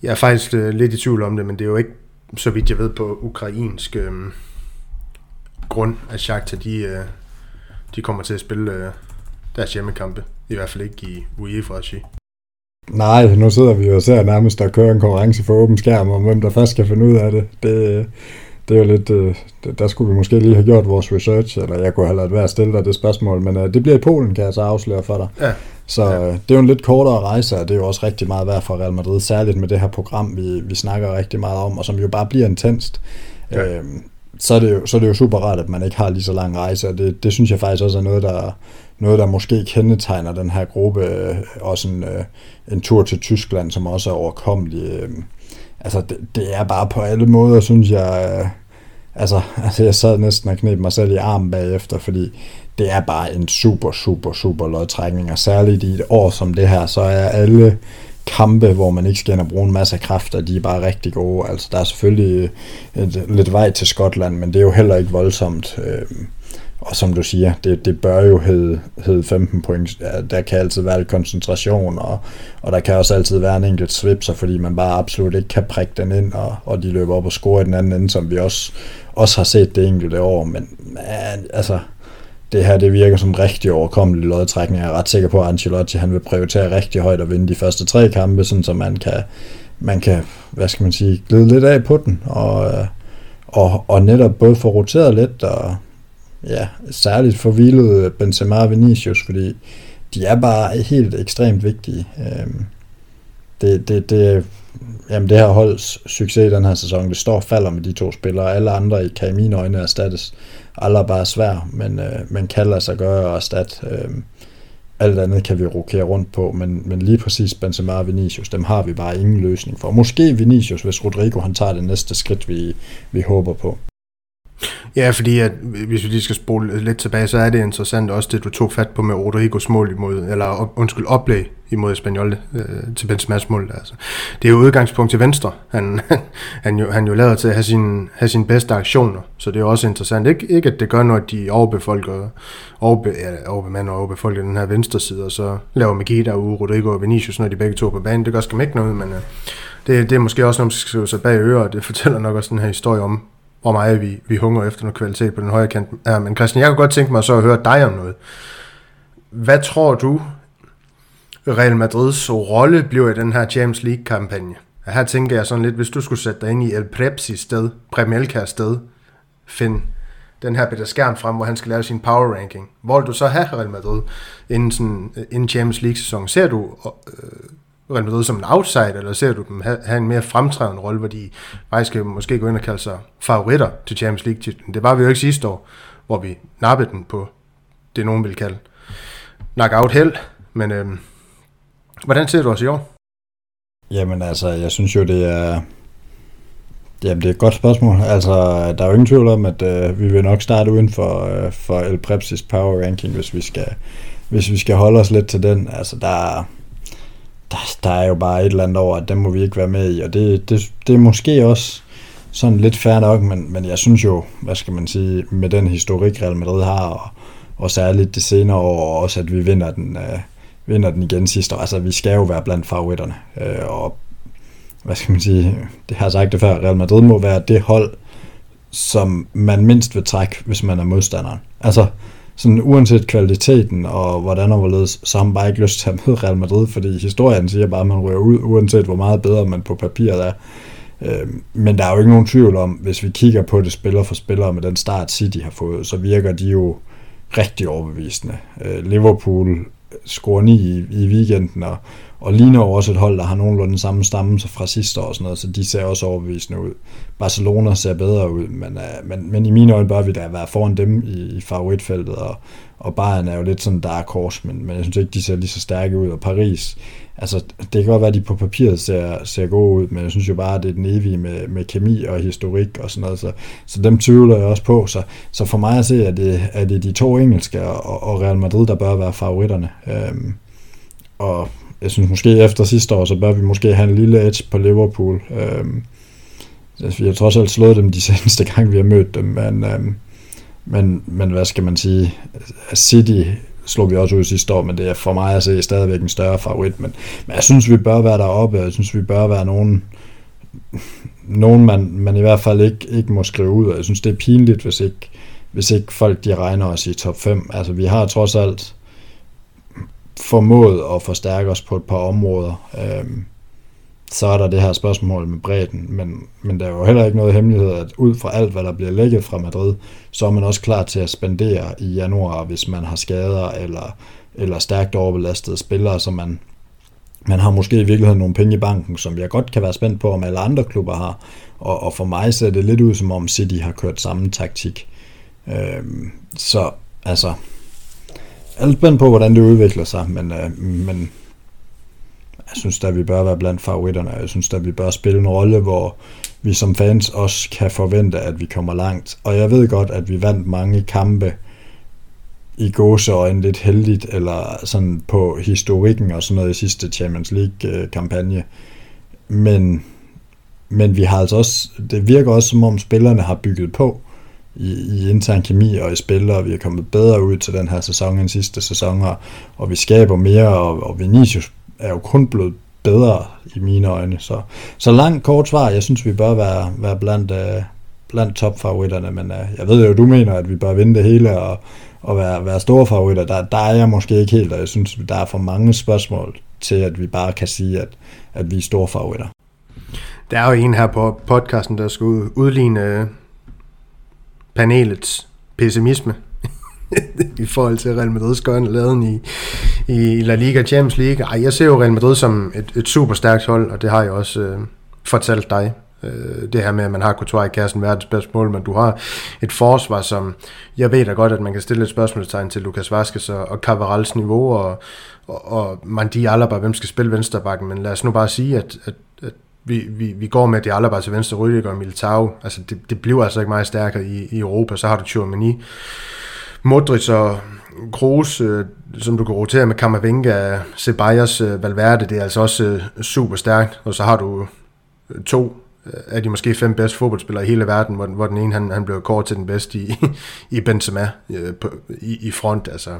jeg er faktisk øh, lidt i tvivl om det, men det er jo ikke, så vidt jeg ved, på ukrainsk øh, grund, at Shakhtar, de, øh, de kommer til at spille øh, deres hjemmekampe, i hvert fald ikke i UEFA-regi. Nej, nu sidder vi jo og ser nærmest, der kører en konkurrence for åben skærm, om hvem der først skal finde ud af det. Det, det er jo lidt, øh, der skulle vi måske lige have gjort vores research, eller jeg kunne have lavet være at stille dig det spørgsmål, men øh, det bliver i Polen, kan jeg så afsløre for dig. Ja. Så ja. Øh, det er jo en lidt kortere rejse, og det er jo også rigtig meget værd for Real Madrid, særligt med det her program, vi, vi snakker rigtig meget om, og som jo bare bliver intenst. Ja. Øhm, så er, det jo, så er det jo super rart, at man ikke har lige så lang rejse, og det, det synes jeg faktisk også er noget, der, noget, der måske kendetegner den her gruppe, øh, og sådan en, øh, en tur til Tyskland, som også er overkommelig. Øh, altså, det, det er bare på alle måder, synes jeg, øh, altså, altså jeg sad næsten og knep mig selv i armen bagefter, fordi det er bare en super, super, super lodtrækning, og særligt i et år som det her, så er alle kampe, hvor man ikke skal ind og bruge en masse kræfter, de er bare rigtig gode. Altså, der er selvfølgelig øh, et, lidt vej til Skotland, men det er jo heller ikke voldsomt. Øh, og som du siger, det, det bør jo hedde, hedde 15 point. Der kan altid være lidt koncentration, og, og der kan også altid være en enkelt svipser, fordi man bare absolut ikke kan prikke den ind, og, og de løber op og scorer i den anden ende, som vi også, også har set det enkelte år. Men man, altså, det her det virker som rigtig overkommelig lodtrækning. Jeg er ret sikker på, at Ancelotti han vil prioritere rigtig højt at vinde de første tre kampe, sådan så man kan, man kan hvad skal man sige, glide lidt af på den, og, øh, og, og netop både få roteret lidt, og ja, særligt få hvilet Benzema og Vinicius, fordi de er bare helt ekstremt vigtige. Øhm, det, det, det, jamen det her holds succes i den her sæson, det står og falder med de to spillere. Alle andre kan i mine øjne erstattes. Alle bare svær, men, øh, men kan lade sig gøre og erstatte. Øh, alt andet kan vi rokere rundt på, men, men lige præcis Benzema og Vinicius, dem har vi bare ingen løsning for. Måske Vinicius, hvis Rodrigo han tager det næste skridt, vi, vi håber på. Ja, fordi at, hvis vi lige skal spole lidt tilbage, så er det interessant også det, du tog fat på med Rodrigos mål imod, eller undskyld, oplæg imod Espanyol øh, til Benzema's mål. Altså. Det er jo udgangspunkt til venstre. Han, han, jo, han jo lader til at have, sin, have sine bedste aktioner, så det er også interessant. Ik- ikke at det gør noget, at de overbefolker, overbe, ja, overbemand og overbefolker den her venstre side, og så laver Magida ude Rodrigo og Vinicius, når de begge to på banen. Det gør skam ikke noget, men øh, det, det er måske også noget, man skal skrive sig bag ører, det fortæller nok også den her historie om, hvor meget vi, vi hungrer efter noget kvalitet på den højre kant. Ja, men Christian, jeg kunne godt tænke mig så at høre dig om noget. Hvad tror du, Real Madrids rolle bliver i den her Champions League-kampagne? Her tænker jeg sådan lidt, hvis du skulle sætte dig ind i El Prepsi sted, Premelkas sted, find den her Peter skærm frem, hvor han skal lave sin power ranking. Hvor vil du så have Real Madrid inden, sådan, inden Champions League-sæson? Ser du øh, Real Madrid som en outsider, eller ser du dem have, have en mere fremtrædende rolle, hvor de faktisk øh, måske gå ind og kalde sig favoritter til Champions League-titlen? Det var vi jo ikke sidste år, hvor vi nappede den på det, nogen vil kalde knockout held. Men øh, hvordan ser du os i år? Jamen altså, jeg synes jo, det er... Jamen, det er et godt spørgsmål. Altså, der er jo ingen tvivl om, at øh, vi vil nok starte uden for, øh, for El Prepsis Power Ranking, hvis vi skal, hvis vi skal holde os lidt til den. Altså, der, der, der er jo bare et eller andet over, at den må vi ikke være med i, og det, det, det er måske også sådan lidt fair nok, men, men jeg synes jo, hvad skal man sige, med den historik Real Madrid har, og, og særligt det senere år, og også at vi vinder den, øh, vinder den igen sidste år. Altså, vi skal jo være blandt favoritterne, øh, og hvad skal man sige, det har jeg sagt det før, Real Madrid må være det hold, som man mindst vil trække, hvis man er modstanderen. Altså, sådan uanset kvaliteten og hvordan og hvorledes, så har man bare ikke lyst til at møde Real Madrid, fordi historien siger bare, at man rører ud, uanset hvor meget bedre man på papiret er. Øh, men der er jo ikke nogen tvivl om, hvis vi kigger på det spiller for spiller med den start City har fået, så virker de jo rigtig overbevisende. Øh, Liverpool scorer 9 i, i weekenden, og, og ligner jo også et hold, der har nogenlunde samme stamme fra sidste år, og sådan noget, så de ser også overbevisende ud. Barcelona ser bedre ud, men, uh, men, men i mine øjne bør vi da være foran dem i, i favoritfeltet, og, og Bayern er jo lidt sådan dark horse, men, men jeg synes ikke, de ser lige så stærke ud, og Paris, altså det kan godt være, at de på papiret ser, ser gode ud, men jeg synes jo bare, at det er den evige med, med kemi og historik og sådan noget, så, så dem tvivler jeg også på, så, så for mig at se, at det, er det de to engelske og, og Real Madrid, der bør være favoritterne. Øhm, og jeg synes måske efter sidste år, så bør vi måske have en lille edge på Liverpool. Øh, vi har trods alt slået dem de seneste gange, vi har mødt dem, men, øh, men, men hvad skal man sige, City slog vi også ud sidste år, men det er for mig at se stadigvæk en større favorit, men, men jeg synes, vi bør være deroppe, jeg synes, vi bør være nogen, nogen man, man i hvert fald ikke, ikke må skrive ud, og jeg synes, det er pinligt, hvis ikke, hvis ikke folk de regner os i top 5. Altså, vi har trods alt formået at forstærke os på et par områder. Øhm, så er der det her spørgsmål med bredden, men, men der er jo heller ikke noget hemmelighed, at ud fra alt, hvad der bliver lækket fra Madrid, så er man også klar til at spendere i januar, hvis man har skader eller, eller stærkt overbelastede spillere, så man, man har måske i virkeligheden nogle penge i banken, som jeg godt kan være spændt på, om alle andre klubber har. Og, og for mig ser det lidt ud, som om City har kørt samme taktik. Øhm, så altså, jeg er spændt på, hvordan det udvikler sig, men, øh, men jeg synes at vi bør være blandt favoritterne. Jeg synes at vi bør spille en rolle, hvor vi som fans også kan forvente, at vi kommer langt. Og jeg ved godt, at vi vandt mange kampe i gåseøjne lidt heldigt, eller sådan på historikken og sådan noget i sidste Champions League-kampagne. Men, men vi har altså også, det virker også som om spillerne har bygget på i, i intern kemi og i spil, og vi er kommet bedre ud til den her sæson end sidste sæson, og, og vi skaber mere, og, og Vinicius er jo kun blevet bedre i mine øjne. Så, så langt kort svar, jeg synes, vi bør være, være blandt, uh, blandt topfavoritterne, men uh, jeg ved jo, du mener, at vi bør vinde det hele og, og være, være store favoritter. Der, der er jeg måske ikke helt, og jeg synes, der er for mange spørgsmål til, at vi bare kan sige, at, at vi er store favoritter. Der er jo en her på podcasten, der skal udligne panelets pessimisme i forhold til Real Madrid's gørende laden i, i La Liga Champions League. Ej, jeg ser jo Real Madrid som et, et super stærkt hold, og det har jeg også øh, fortalt dig. Øh, det her med, at man har Courtois i kassen verdens bedste mål, men du har et forsvar, som jeg ved da godt, at man kan stille et spørgsmålstegn til Lukas Vaskes og, og Cavarals niveau, og, og, og Mandi Alaba, hvem skal spille venstrebakken, men lad os nu bare sige, at, at, at vi, vi, vi går med de Alaba til venstre, Rüdiger og Militao, altså det, det bliver altså ikke meget stærkere i, i Europa, så har du Tchouameni, Modric og Kroos, øh, som du kan rotere med Kammervenga, Ceballos, øh, Valverde, det er altså også øh, super stærkt. Og så har du øh, to øh, af de måske fem bedste fodboldspillere i hele verden, hvor, hvor den ene han, han blev kort til den bedste i, i Benzema øh, på, i, i front. Altså,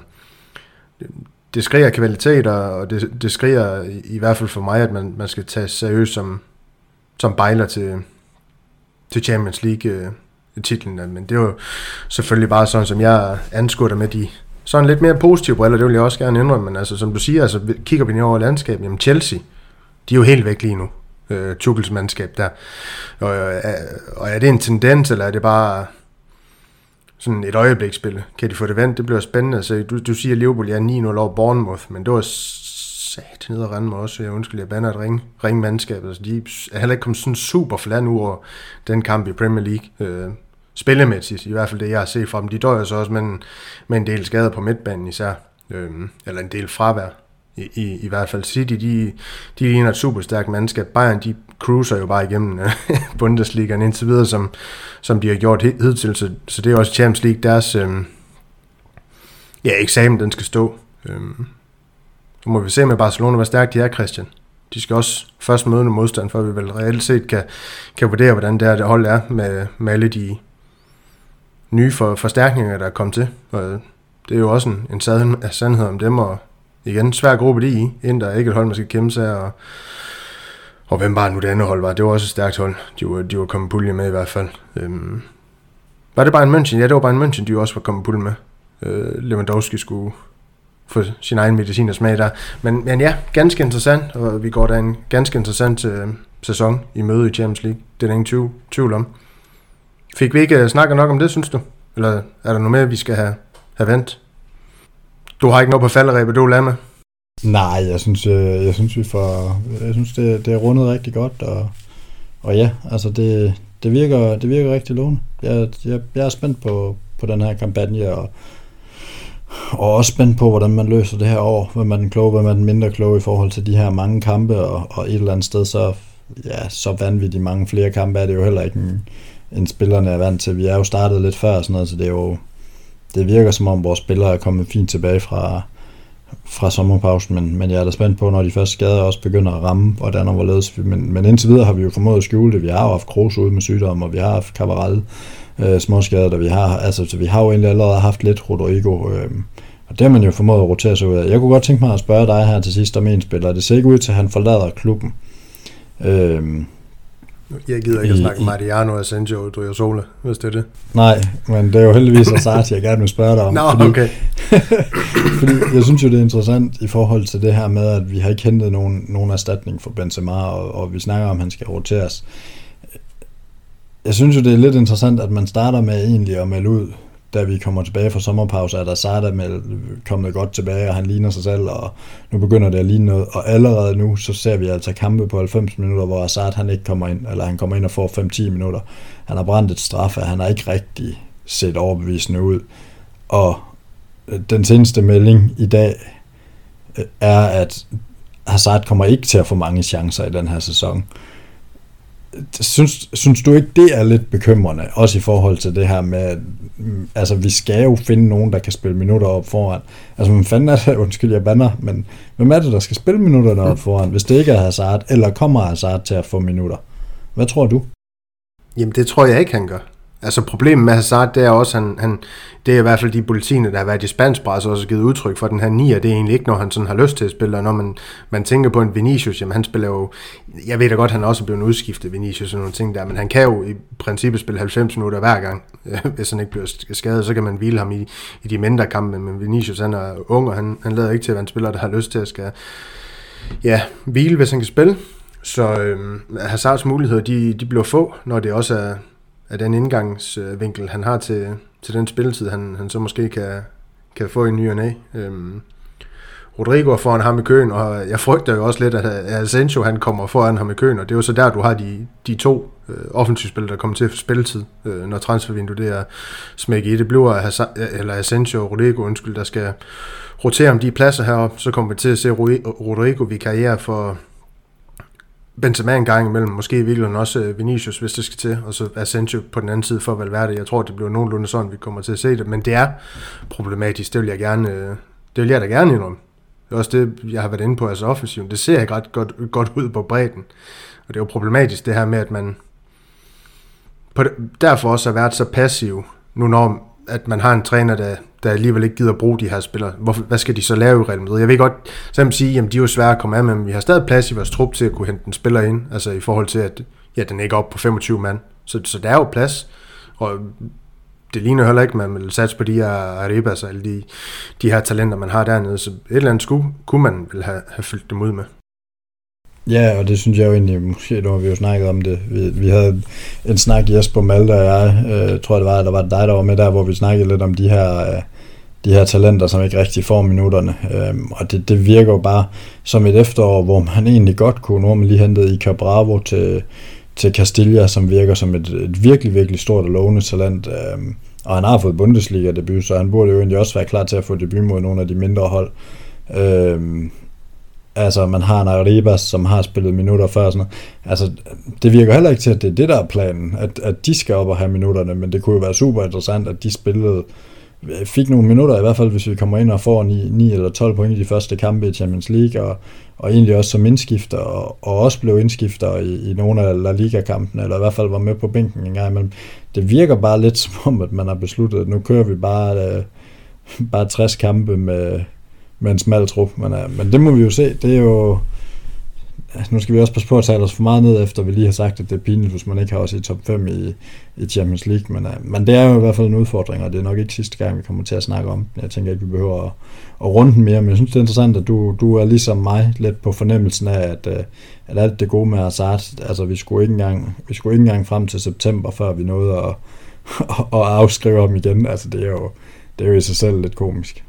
det, det skriger kvalitet, og det, det skriger i, i hvert fald for mig, at man, man skal tage seriøst som, som bejler til, til Champions League øh, titlen, men det er jo selvfølgelig bare sådan, som jeg anskuer med de sådan lidt mere positive briller, det vil jeg også gerne indrømme, men altså, som du siger, altså, kigger vi ned over landskabet, jamen Chelsea, de er jo helt væk lige nu, øh, Tuchels mandskab der. Og, øh, og er det en tendens, eller er det bare sådan et øjebliksspil? Kan de få det vendt? Det bliver spændende. Så du, du siger Liverpool, er 9-0 over Bournemouth, men det var sat ned og rende mig også. Jeg undskyld, jeg bander et ring, ring mandskab. Altså, de er heller ikke kommet sådan super flan nu over den kamp i Premier League. Øh, spillemæssigt, i hvert fald det, jeg har set fra dem. De døjer så også med en, med en del skader på midtbanen især, Øh, eller en del fravær. I, i, i hvert fald City, de, de ligner et super stærkt mandskab. Bayern, de cruiser jo bare igennem øh, Bundesligaen indtil videre, som, som de har gjort hidtil, så, så det er også Champions League, deres øh, ja, eksamen, den skal stå. Øh, nu må vi se med Barcelona, hvor stærkt de er, Christian. De skal også først møde noget modstand, før vi vel reelt set kan, kan vurdere, hvordan det her det hold er med, med alle de nye for, forstærkninger, der er kommet til. Og øh, det er jo også en, en sandhed om dem, og igen, svær gruppe de i, inden der er ikke et hold, man skal kæmpe sig, og, og hvem bare nu det andet hold var, det var også et stærkt hold. De var, de var kommet pulje med i hvert fald. Øhm, var det bare en München? Ja, det var bare en München, de også var kommet pulje med. Øh, Lewandowski skulle få sin egen medicin og smag der. Men, men ja, ganske interessant, og vi går da en ganske interessant øh, sæson i møde i Champions League. Det er der ingen tvivl, tvivl om. Fik vi ikke øh, snakket nok om det, synes du? Eller er der noget mere, vi skal have, have vendt? Du har ikke noget på falderæbet, du lader med? Nej, jeg synes, jeg, øh, jeg synes vi får, jeg synes det, det er rundet rigtig godt, og, og ja, altså det, det virker, det virker rigtig lovende. Jeg, jeg, jeg er spændt på, på den her kampagne, og, og også spændt på, hvordan man løser det her år. Hvem er den kloge, hvem er den mindre kloge i forhold til de her mange kampe, og, og et eller andet sted, så, ja, så vanvittigt mange flere kampe er det jo heller ikke, end, en spillerne er vant til. Vi er jo startet lidt før, sådan noget, så det er jo, det virker som om vores spillere er kommet fint tilbage fra, fra sommerpausen, men, men jeg er da spændt på, når de første skader også begynder at ramme, hvordan og hvorledes. Men, men indtil videre har vi jo formået at skjule det. Vi har jo haft Kroos ude med sygdom, og vi har haft Cabral øh, småskader, der vi har. Altså, så vi har jo egentlig allerede haft lidt Rodrigo, øh, og det har man jo formået at rotere sig ud af. Jeg kunne godt tænke mig at spørge dig her til sidst om en spiller. Det ser ikke ud til, at han forlader klubben. Øh, jeg gider ikke I, at snakke Mariano, Asensio og Driozola, hvis det er det. Nej, men det er jo heldigvis Asart, jeg gerne vil spørge dig om. Nå, fordi, okay. fordi jeg synes jo, det er interessant i forhold til det her med, at vi har ikke hentet nogen, nogen erstatning for Benzema, og, og vi snakker om, at han skal roteres. Jeg synes jo, det er lidt interessant, at man starter med egentlig at melde ud, da vi kommer tilbage fra sommerpause, er der er kommet godt tilbage, og han ligner sig selv, og nu begynder det at ligne noget. Og allerede nu, så ser vi altså kampe på 90 minutter, hvor Assad han ikke kommer ind, eller han kommer ind og får 5-10 minutter. Han har brændt et straffe, han har ikke rigtig set overbevisende ud. Og den seneste melding i dag øh, er, at Hazard kommer ikke til at få mange chancer i den her sæson synes, synes du ikke, det er lidt bekymrende, også i forhold til det her med, mm, altså vi skal jo finde nogen, der kan spille minutter op foran. Altså hvem fanden er det, undskyld jeg banner, men hvem er det, der skal spille minutter op foran, hvis det ikke er Hazard, eller kommer Hazard til at få minutter? Hvad tror du? Jamen det tror jeg ikke, han gør. Altså problemet med Hazard, det er også, han, han, det er i hvert fald de politine, der har været i spansk pres, også givet udtryk for den her nier. Det er egentlig ikke, når han sådan har lyst til at spille, og når man, man tænker på en Vinicius, jamen han spiller jo, jeg ved da godt, han er også blevet udskiftet, Vinicius og nogle ting der, men han kan jo i princippet spille 90 minutter hver gang, hvis han ikke bliver skadet, så kan man hvile ham i, i de mindre kampe, men Vinicius han er ung, og han, han lader ikke til at være en spiller, der har lyst til at skal, ja, hvile, hvis han kan spille. Så øh, Hazards muligheder, de, de bliver få, når det også er, af den indgangsvinkel, han har til, til den spilletid, han, han så måske kan, kan få i ny og næ. Øhm, Rodrigo er foran ham i køen, og jeg frygter jo også lidt, at Asensio han kommer foran ham i køen, og det er jo så der, du har de, de to øh, offensivspillere, der kommer til at få spilletid, øh, når transfervinduet det er smækket i. Det bliver eller Asensio og Rodrigo, undskyld, der skal rotere om de pladser heroppe, så kommer vi til at se Rodrigo karriere for, Benzema en gang imellem, måske i virkeligheden også øh, Vinicius, hvis det skal til, og så Asensio på den anden side for Valverde. Jeg tror, det bliver nogenlunde sådan, vi kommer til at se det, men det er problematisk, det vil jeg gerne, øh, det vil jeg da gerne indrømme. Det er også det, jeg har været inde på, altså offensiven. Det ser ikke ret godt, godt ud på bredden. Og det er jo problematisk det her med, at man på det, derfor også har været så passiv, nu når at man har en træner, der, der alligevel ikke gider bruge de her spillere. Hvorfor, hvad skal de så lave i Real Madrid? Jeg vil godt så sige, at de er jo svære at komme af med, men vi har stadig plads i vores trup til at kunne hente en spiller ind, altså i forhold til, at ja, den er ikke op på 25 mand. Så, så der er jo plads, og det ligner heller ikke, at man vil satse på de her Arribas og alle de, de her talenter, man har dernede. Så et eller andet skulle, kunne man vil have, have fyldt dem ud med. Ja, og det synes jeg jo egentlig, måske nu har vi jo snakket om det. Vi, vi havde en snak, Jesper Malte og jeg, øh, tror det var, eller var det dig, der var med der, hvor vi snakkede lidt om de her, øh, de her talenter, som ikke rigtig får minutterne. Øhm, og det, det virker jo bare som et efterår, hvor man egentlig godt kunne, nu har man lige hentet i Bravo til, til Castilla, som virker som et, et virkelig, virkelig stort og lovende talent. Øhm, og han har fået Bundesliga-debut, så han burde jo egentlig også være klar til at få debut mod nogle af de mindre hold. Øhm, altså, man har en Arribas, som har spillet minutter før. Sådan noget. Altså, det virker heller ikke til, at det er det, der er planen, at, at de skal op og have minutterne, men det kunne jo være super interessant, at de spillede Øh, fik nogle minutter, i hvert fald hvis vi kommer ind og får 9, 9 eller 12 point i de første kampe i Champions League, og, og egentlig også som indskifter, og, og også blev indskifter i, i nogle af La Liga-kampene, eller i hvert fald var med på bænken en gang imellem. Det virker bare lidt som om, at man har besluttet, at nu kører vi bare, øh, bare 60 kampe med, med en smal trup, men, øh, men det må vi jo se, det er jo, Altså, nu skal vi også passe på at tale os for meget ned, efter vi lige har sagt, at det er pinligt, hvis man ikke har os i top 5 i, i Champions League. Men, uh, men det er jo i hvert fald en udfordring, og det er nok ikke sidste gang, vi kommer til at snakke om Jeg tænker ikke, vi behøver at, at runde den mere, men jeg synes, det er interessant, at du, du er ligesom mig lidt på fornemmelsen af, at, uh, at alt det gode med Hazard, altså vi skulle ikke engang, vi skulle ikke engang frem til september, før vi nåede at, at afskrive ham igen. Altså det er jo, det er jo i sig selv lidt komisk.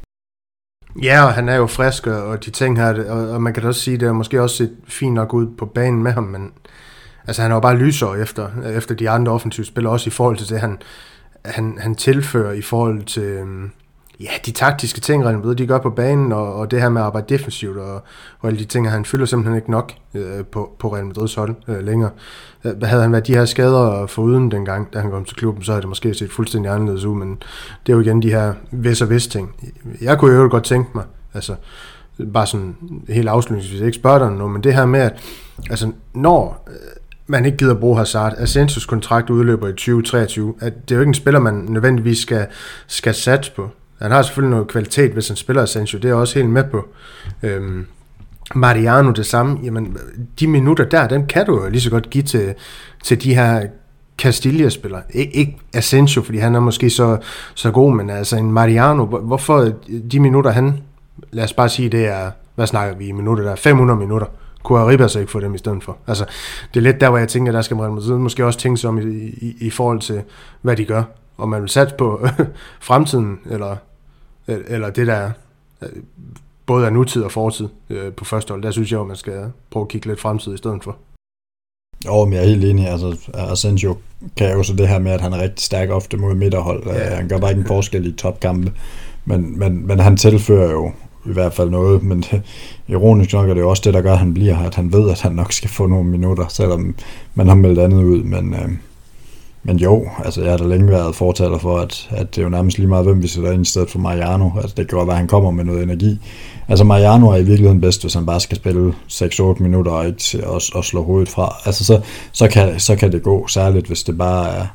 Ja, og han er jo frisk, og de ting her, og, og man kan da også sige, det er måske også set fint nok ud på banen med ham, men altså, han er jo bare lysere efter, efter de andre offensive spillere, også i forhold til det, han, han, han tilfører i forhold til, øhm, ja, de taktiske ting, Real Madrid, de gør på banen, og, og det her med at arbejde defensivt, og, og alle de ting, han fylder simpelthen ikke nok øh, på, på Real Madrids hold øh, længere. Havde han været de her skader foruden dengang, da han kom til klubben, så havde det måske set fuldstændig anderledes ud, men det er jo igen de her vis og vis ting. Jeg kunne jo godt tænke mig, altså bare sådan helt afslutningsvis, ikke spørge dig noget, men det her med, at altså, når øh, man ikke gider bruge Hazard. Asensus kontrakt udløber i 2023. At det er jo ikke en spiller, man nødvendigvis skal, skal satse på. Han har selvfølgelig noget kvalitet, hvis han spiller Asensio, det er jeg også helt med på. Øhm, Mariano det samme, jamen de minutter der, dem kan du jo lige så godt give til, til de her Castilla-spillere. Ik- ikke Asensio, fordi han er måske så, så god, men altså en Mariano, hvorfor de minutter han, lad os bare sige, det er, hvad snakker vi i minutter der, 500 minutter, kunne så ikke få dem i stedet for. Altså, det er lidt der, hvor jeg tænker, der skal man måske også tænke sig om i, i, i forhold til, hvad de gør om man vil satse på fremtiden, eller, eller det der både er nutid og fortid øh, på første hold, der synes jeg, at man skal prøve at kigge lidt fremtid i stedet for. Jo, men jeg er helt enig. Altså, Asensio kan jo så det her med, at han er rigtig stærk ofte mod midterhold. Ja. Han gør bare ikke en forskel i topkampe. Men, men, men han tilfører jo i hvert fald noget, men det, ironisk nok er det jo også det, der gør, at han bliver her, at han ved, at han nok skal få nogle minutter, selvom man har meldt andet ud, men, øh, men jo, altså jeg har da længe været fortaler for, at, at det er jo nærmest lige meget, hvem vi sætter ind i stedet for Mariano. Altså det kan godt være, at han kommer med noget energi. Altså Mariano er i virkeligheden bedst, hvis han bare skal spille 6-8 minutter og ikke og, og slå hovedet fra. Altså så, så, kan, så kan det gå, særligt hvis det bare er...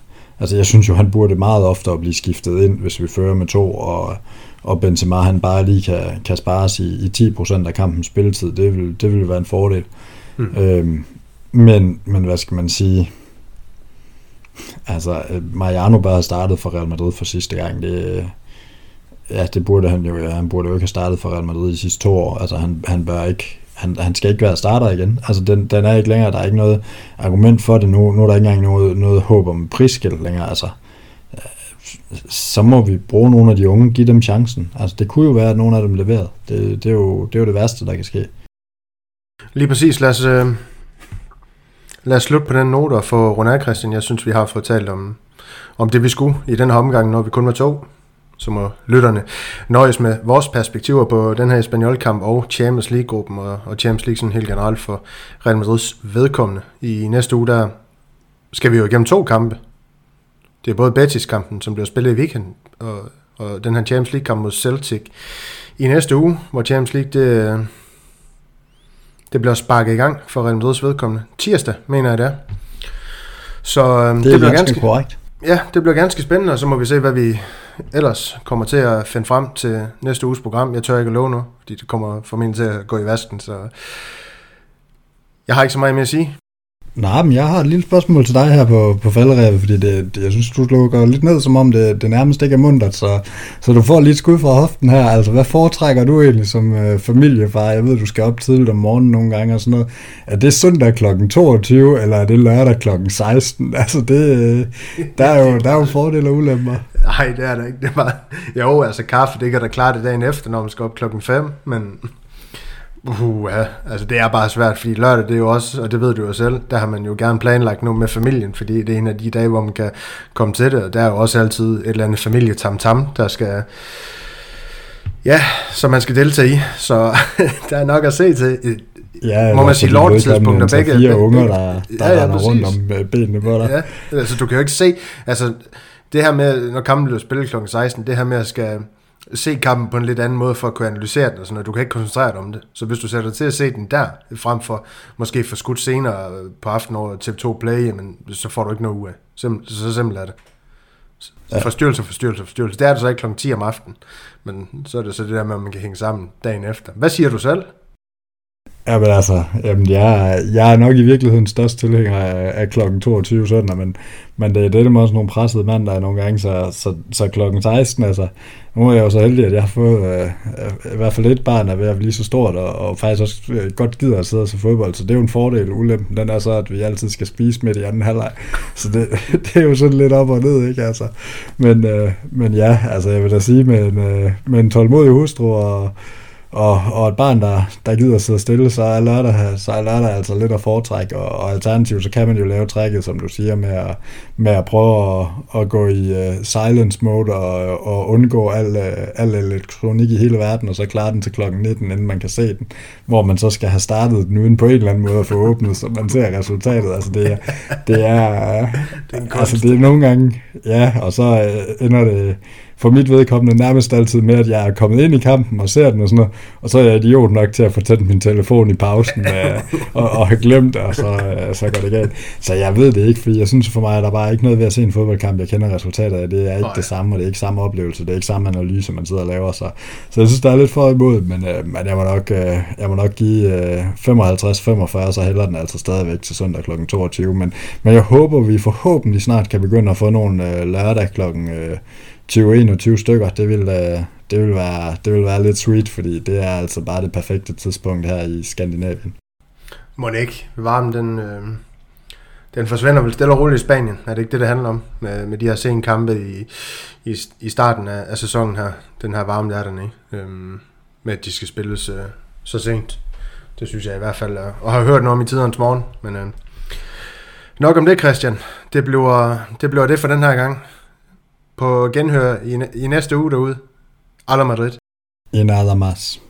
Altså jeg synes jo, han burde meget oftere blive skiftet ind, hvis vi fører med to, og, og Benzema han bare lige kan, kan spares i, i 10% af kampens spilletid. Det vil, det vil være en fordel. Mm. Øhm, men, men hvad skal man sige Altså, øh, Mariano bare startet for Real Madrid for sidste gang. Det, øh, ja, det burde han jo. Ja. Han burde jo ikke have startet for Real Madrid de sidste to år. Altså, han, han bør ikke han, han skal ikke være starter igen. Altså, den, den er ikke længere. Der er ikke noget argument for det nu. Nu er der ikke engang noget, noget håb om prisskilt længere. Altså, øh, så må vi bruge nogle af de unge, give dem chancen. Altså, det kunne jo være, at nogle af dem leverede. Det, det, er, jo, det er jo det værste, der kan ske. Lige præcis. Lad os, øh, lad os slutte på den note og få Ronald Christian. Jeg synes, vi har fortalt om, om det, vi skulle i den her omgang, når vi kun var to. Så må lytterne nøjes med vores perspektiver på den her spanjolkamp og Champions League-gruppen og, og Champions League sådan helt generelt for Real Madrids vedkommende. I næste uge, der skal vi jo igennem to kampe. Det er både Betis-kampen, som bliver spillet i weekend, og, og den her Champions League-kamp mod Celtic i næste uge, hvor Champions League det, det bliver sparket i gang for Real Madrid's vedkommende. Tirsdag, mener jeg det er. Så øhm, det, det bliver ganske korrekt. Ja, det bliver ganske spændende, og så må vi se, hvad vi ellers kommer til at finde frem til næste uges program. Jeg tør ikke at love nu, fordi det kommer formentlig til at gå i vasken, så jeg har ikke så meget mere at sige. Nej, men jeg har et lille spørgsmål til dig her på, på falderæbet, fordi det, det, jeg synes, du lukker lidt ned, som om det, det nærmest ikke er mundret, så, så du får lidt skud fra hoften her. Altså, hvad foretrækker du egentlig som øh, familiefar? Jeg ved, du skal op tidligt om morgenen nogle gange og sådan noget. Er det søndag kl. 22, eller er det lørdag kl. 16? Altså, det, øh, der, er jo, der er jo fordele og ulemper. Nej, det er der ikke. Det var, jo, altså kaffe, det kan da klare det dagen efter, når man skal op klokken 5, men Uh, ja. altså det er bare svært, fordi lørdag det er jo også, og det ved du jo selv, der har man jo gerne planlagt noget med familien, fordi det er en af de dage, hvor man kan komme til det, og der er jo også altid et eller andet familie-tam-tam, der skal, ja, som man skal deltage i, så der er nok at se til. Ja, må man sige lortetidspunkter begge. fire unger, der, der ja, ja, render rundt om øh, benene på dig. Ja, altså du kan jo ikke se, altså det her med, når kampen bliver spillet kl. 16, det her med at skal se kampen på en lidt anden måde for at kunne analysere den og sådan noget. Du kan ikke koncentrere dig om det. Så hvis du sætter dig til at se den der, frem for måske få skudt senere på aftenen over TV2 Play, jamen, så får du ikke noget ud af. Sim- så simpelt er det. Ja. Forstyrrelse, forstyrrelse, forstyrrelse. Det er det så ikke kl. 10 om aftenen. Men så er det så det der med, at man kan hænge sammen dagen efter. Hvad siger du selv? Ja, men altså, jamen jeg, jeg er nok i virkeligheden størst tilhænger af, af klokken 22 søndag, men, men det er det med også nogle pressede mandag nogle gange, så, så, så klokken 16, altså, nu er jeg jo så heldig, at jeg har fået, øh, øh i hvert fald et barn er ved at blive så stort, og, og faktisk også øh, godt gider at sidde og se fodbold, så det er jo en fordel. Ulempen, den er så, at vi altid skal spise midt i anden halvleg, så det, det er jo sådan lidt op og ned, ikke altså. Men, øh, men ja, altså jeg vil da sige, med en, øh, med en tålmodig hustru og og, og et barn, der, der gider sidde stille, så er, lørdag, så er lørdag altså lidt at foretrække, og, og alternativt, så kan man jo lave trækket, som du siger, med at, med at prøve at, at gå i uh, silence mode og, og undgå al, uh, al elektronik i hele verden, og så klare den til klokken 19, inden man kan se den, hvor man så skal have startet den uden på en eller anden måde at få åbnet, så man ser resultatet. Altså det er, det er, det er, altså det er nogle gange, ja, og så uh, ender det for mit vedkommende nærmest altid med, at jeg er kommet ind i kampen og ser den og sådan noget, og så er jeg idiot nok til at få tændt min telefon i pausen øh, og, og have glemt og så, øh, så går det galt. Så jeg ved det ikke, fordi jeg synes for mig, at der bare ikke noget ved at se en fodboldkamp, jeg kender resultatet af, det er ikke ja. det samme, og det er ikke samme oplevelse, det er ikke samme analyse, man sidder og laver, så, så jeg synes, der er lidt for imod, men, øh, men jeg, må nok, øh, jeg må nok give øh, 55-45, så hælder den altså stadigvæk til søndag kl. 22, men, men jeg håber, vi forhåbentlig snart kan begynde at få nogle øh, lørdag klokken øh, 20-21 stykker, det vil, øh, det, vil være, det vil være lidt sweet, fordi det er altså bare det perfekte tidspunkt her i Skandinavien. Må ikke. Varmen, den, øh, den forsvinder vel stille og roligt i Spanien. Er det ikke det, det handler om? Med, med de her sene kampe i, i, i starten af, af sæsonen her. Den her varme, der er der ikke? Øhm, med at de skal spilles øh, så sent. Det synes jeg i hvert fald, øh, og har hørt noget om i tidernes morgen. Men øh, nok om det, Christian. Det bliver, det bliver det for den her gang på genhør i, i næste uge derude. Alla Madrid. En nada más.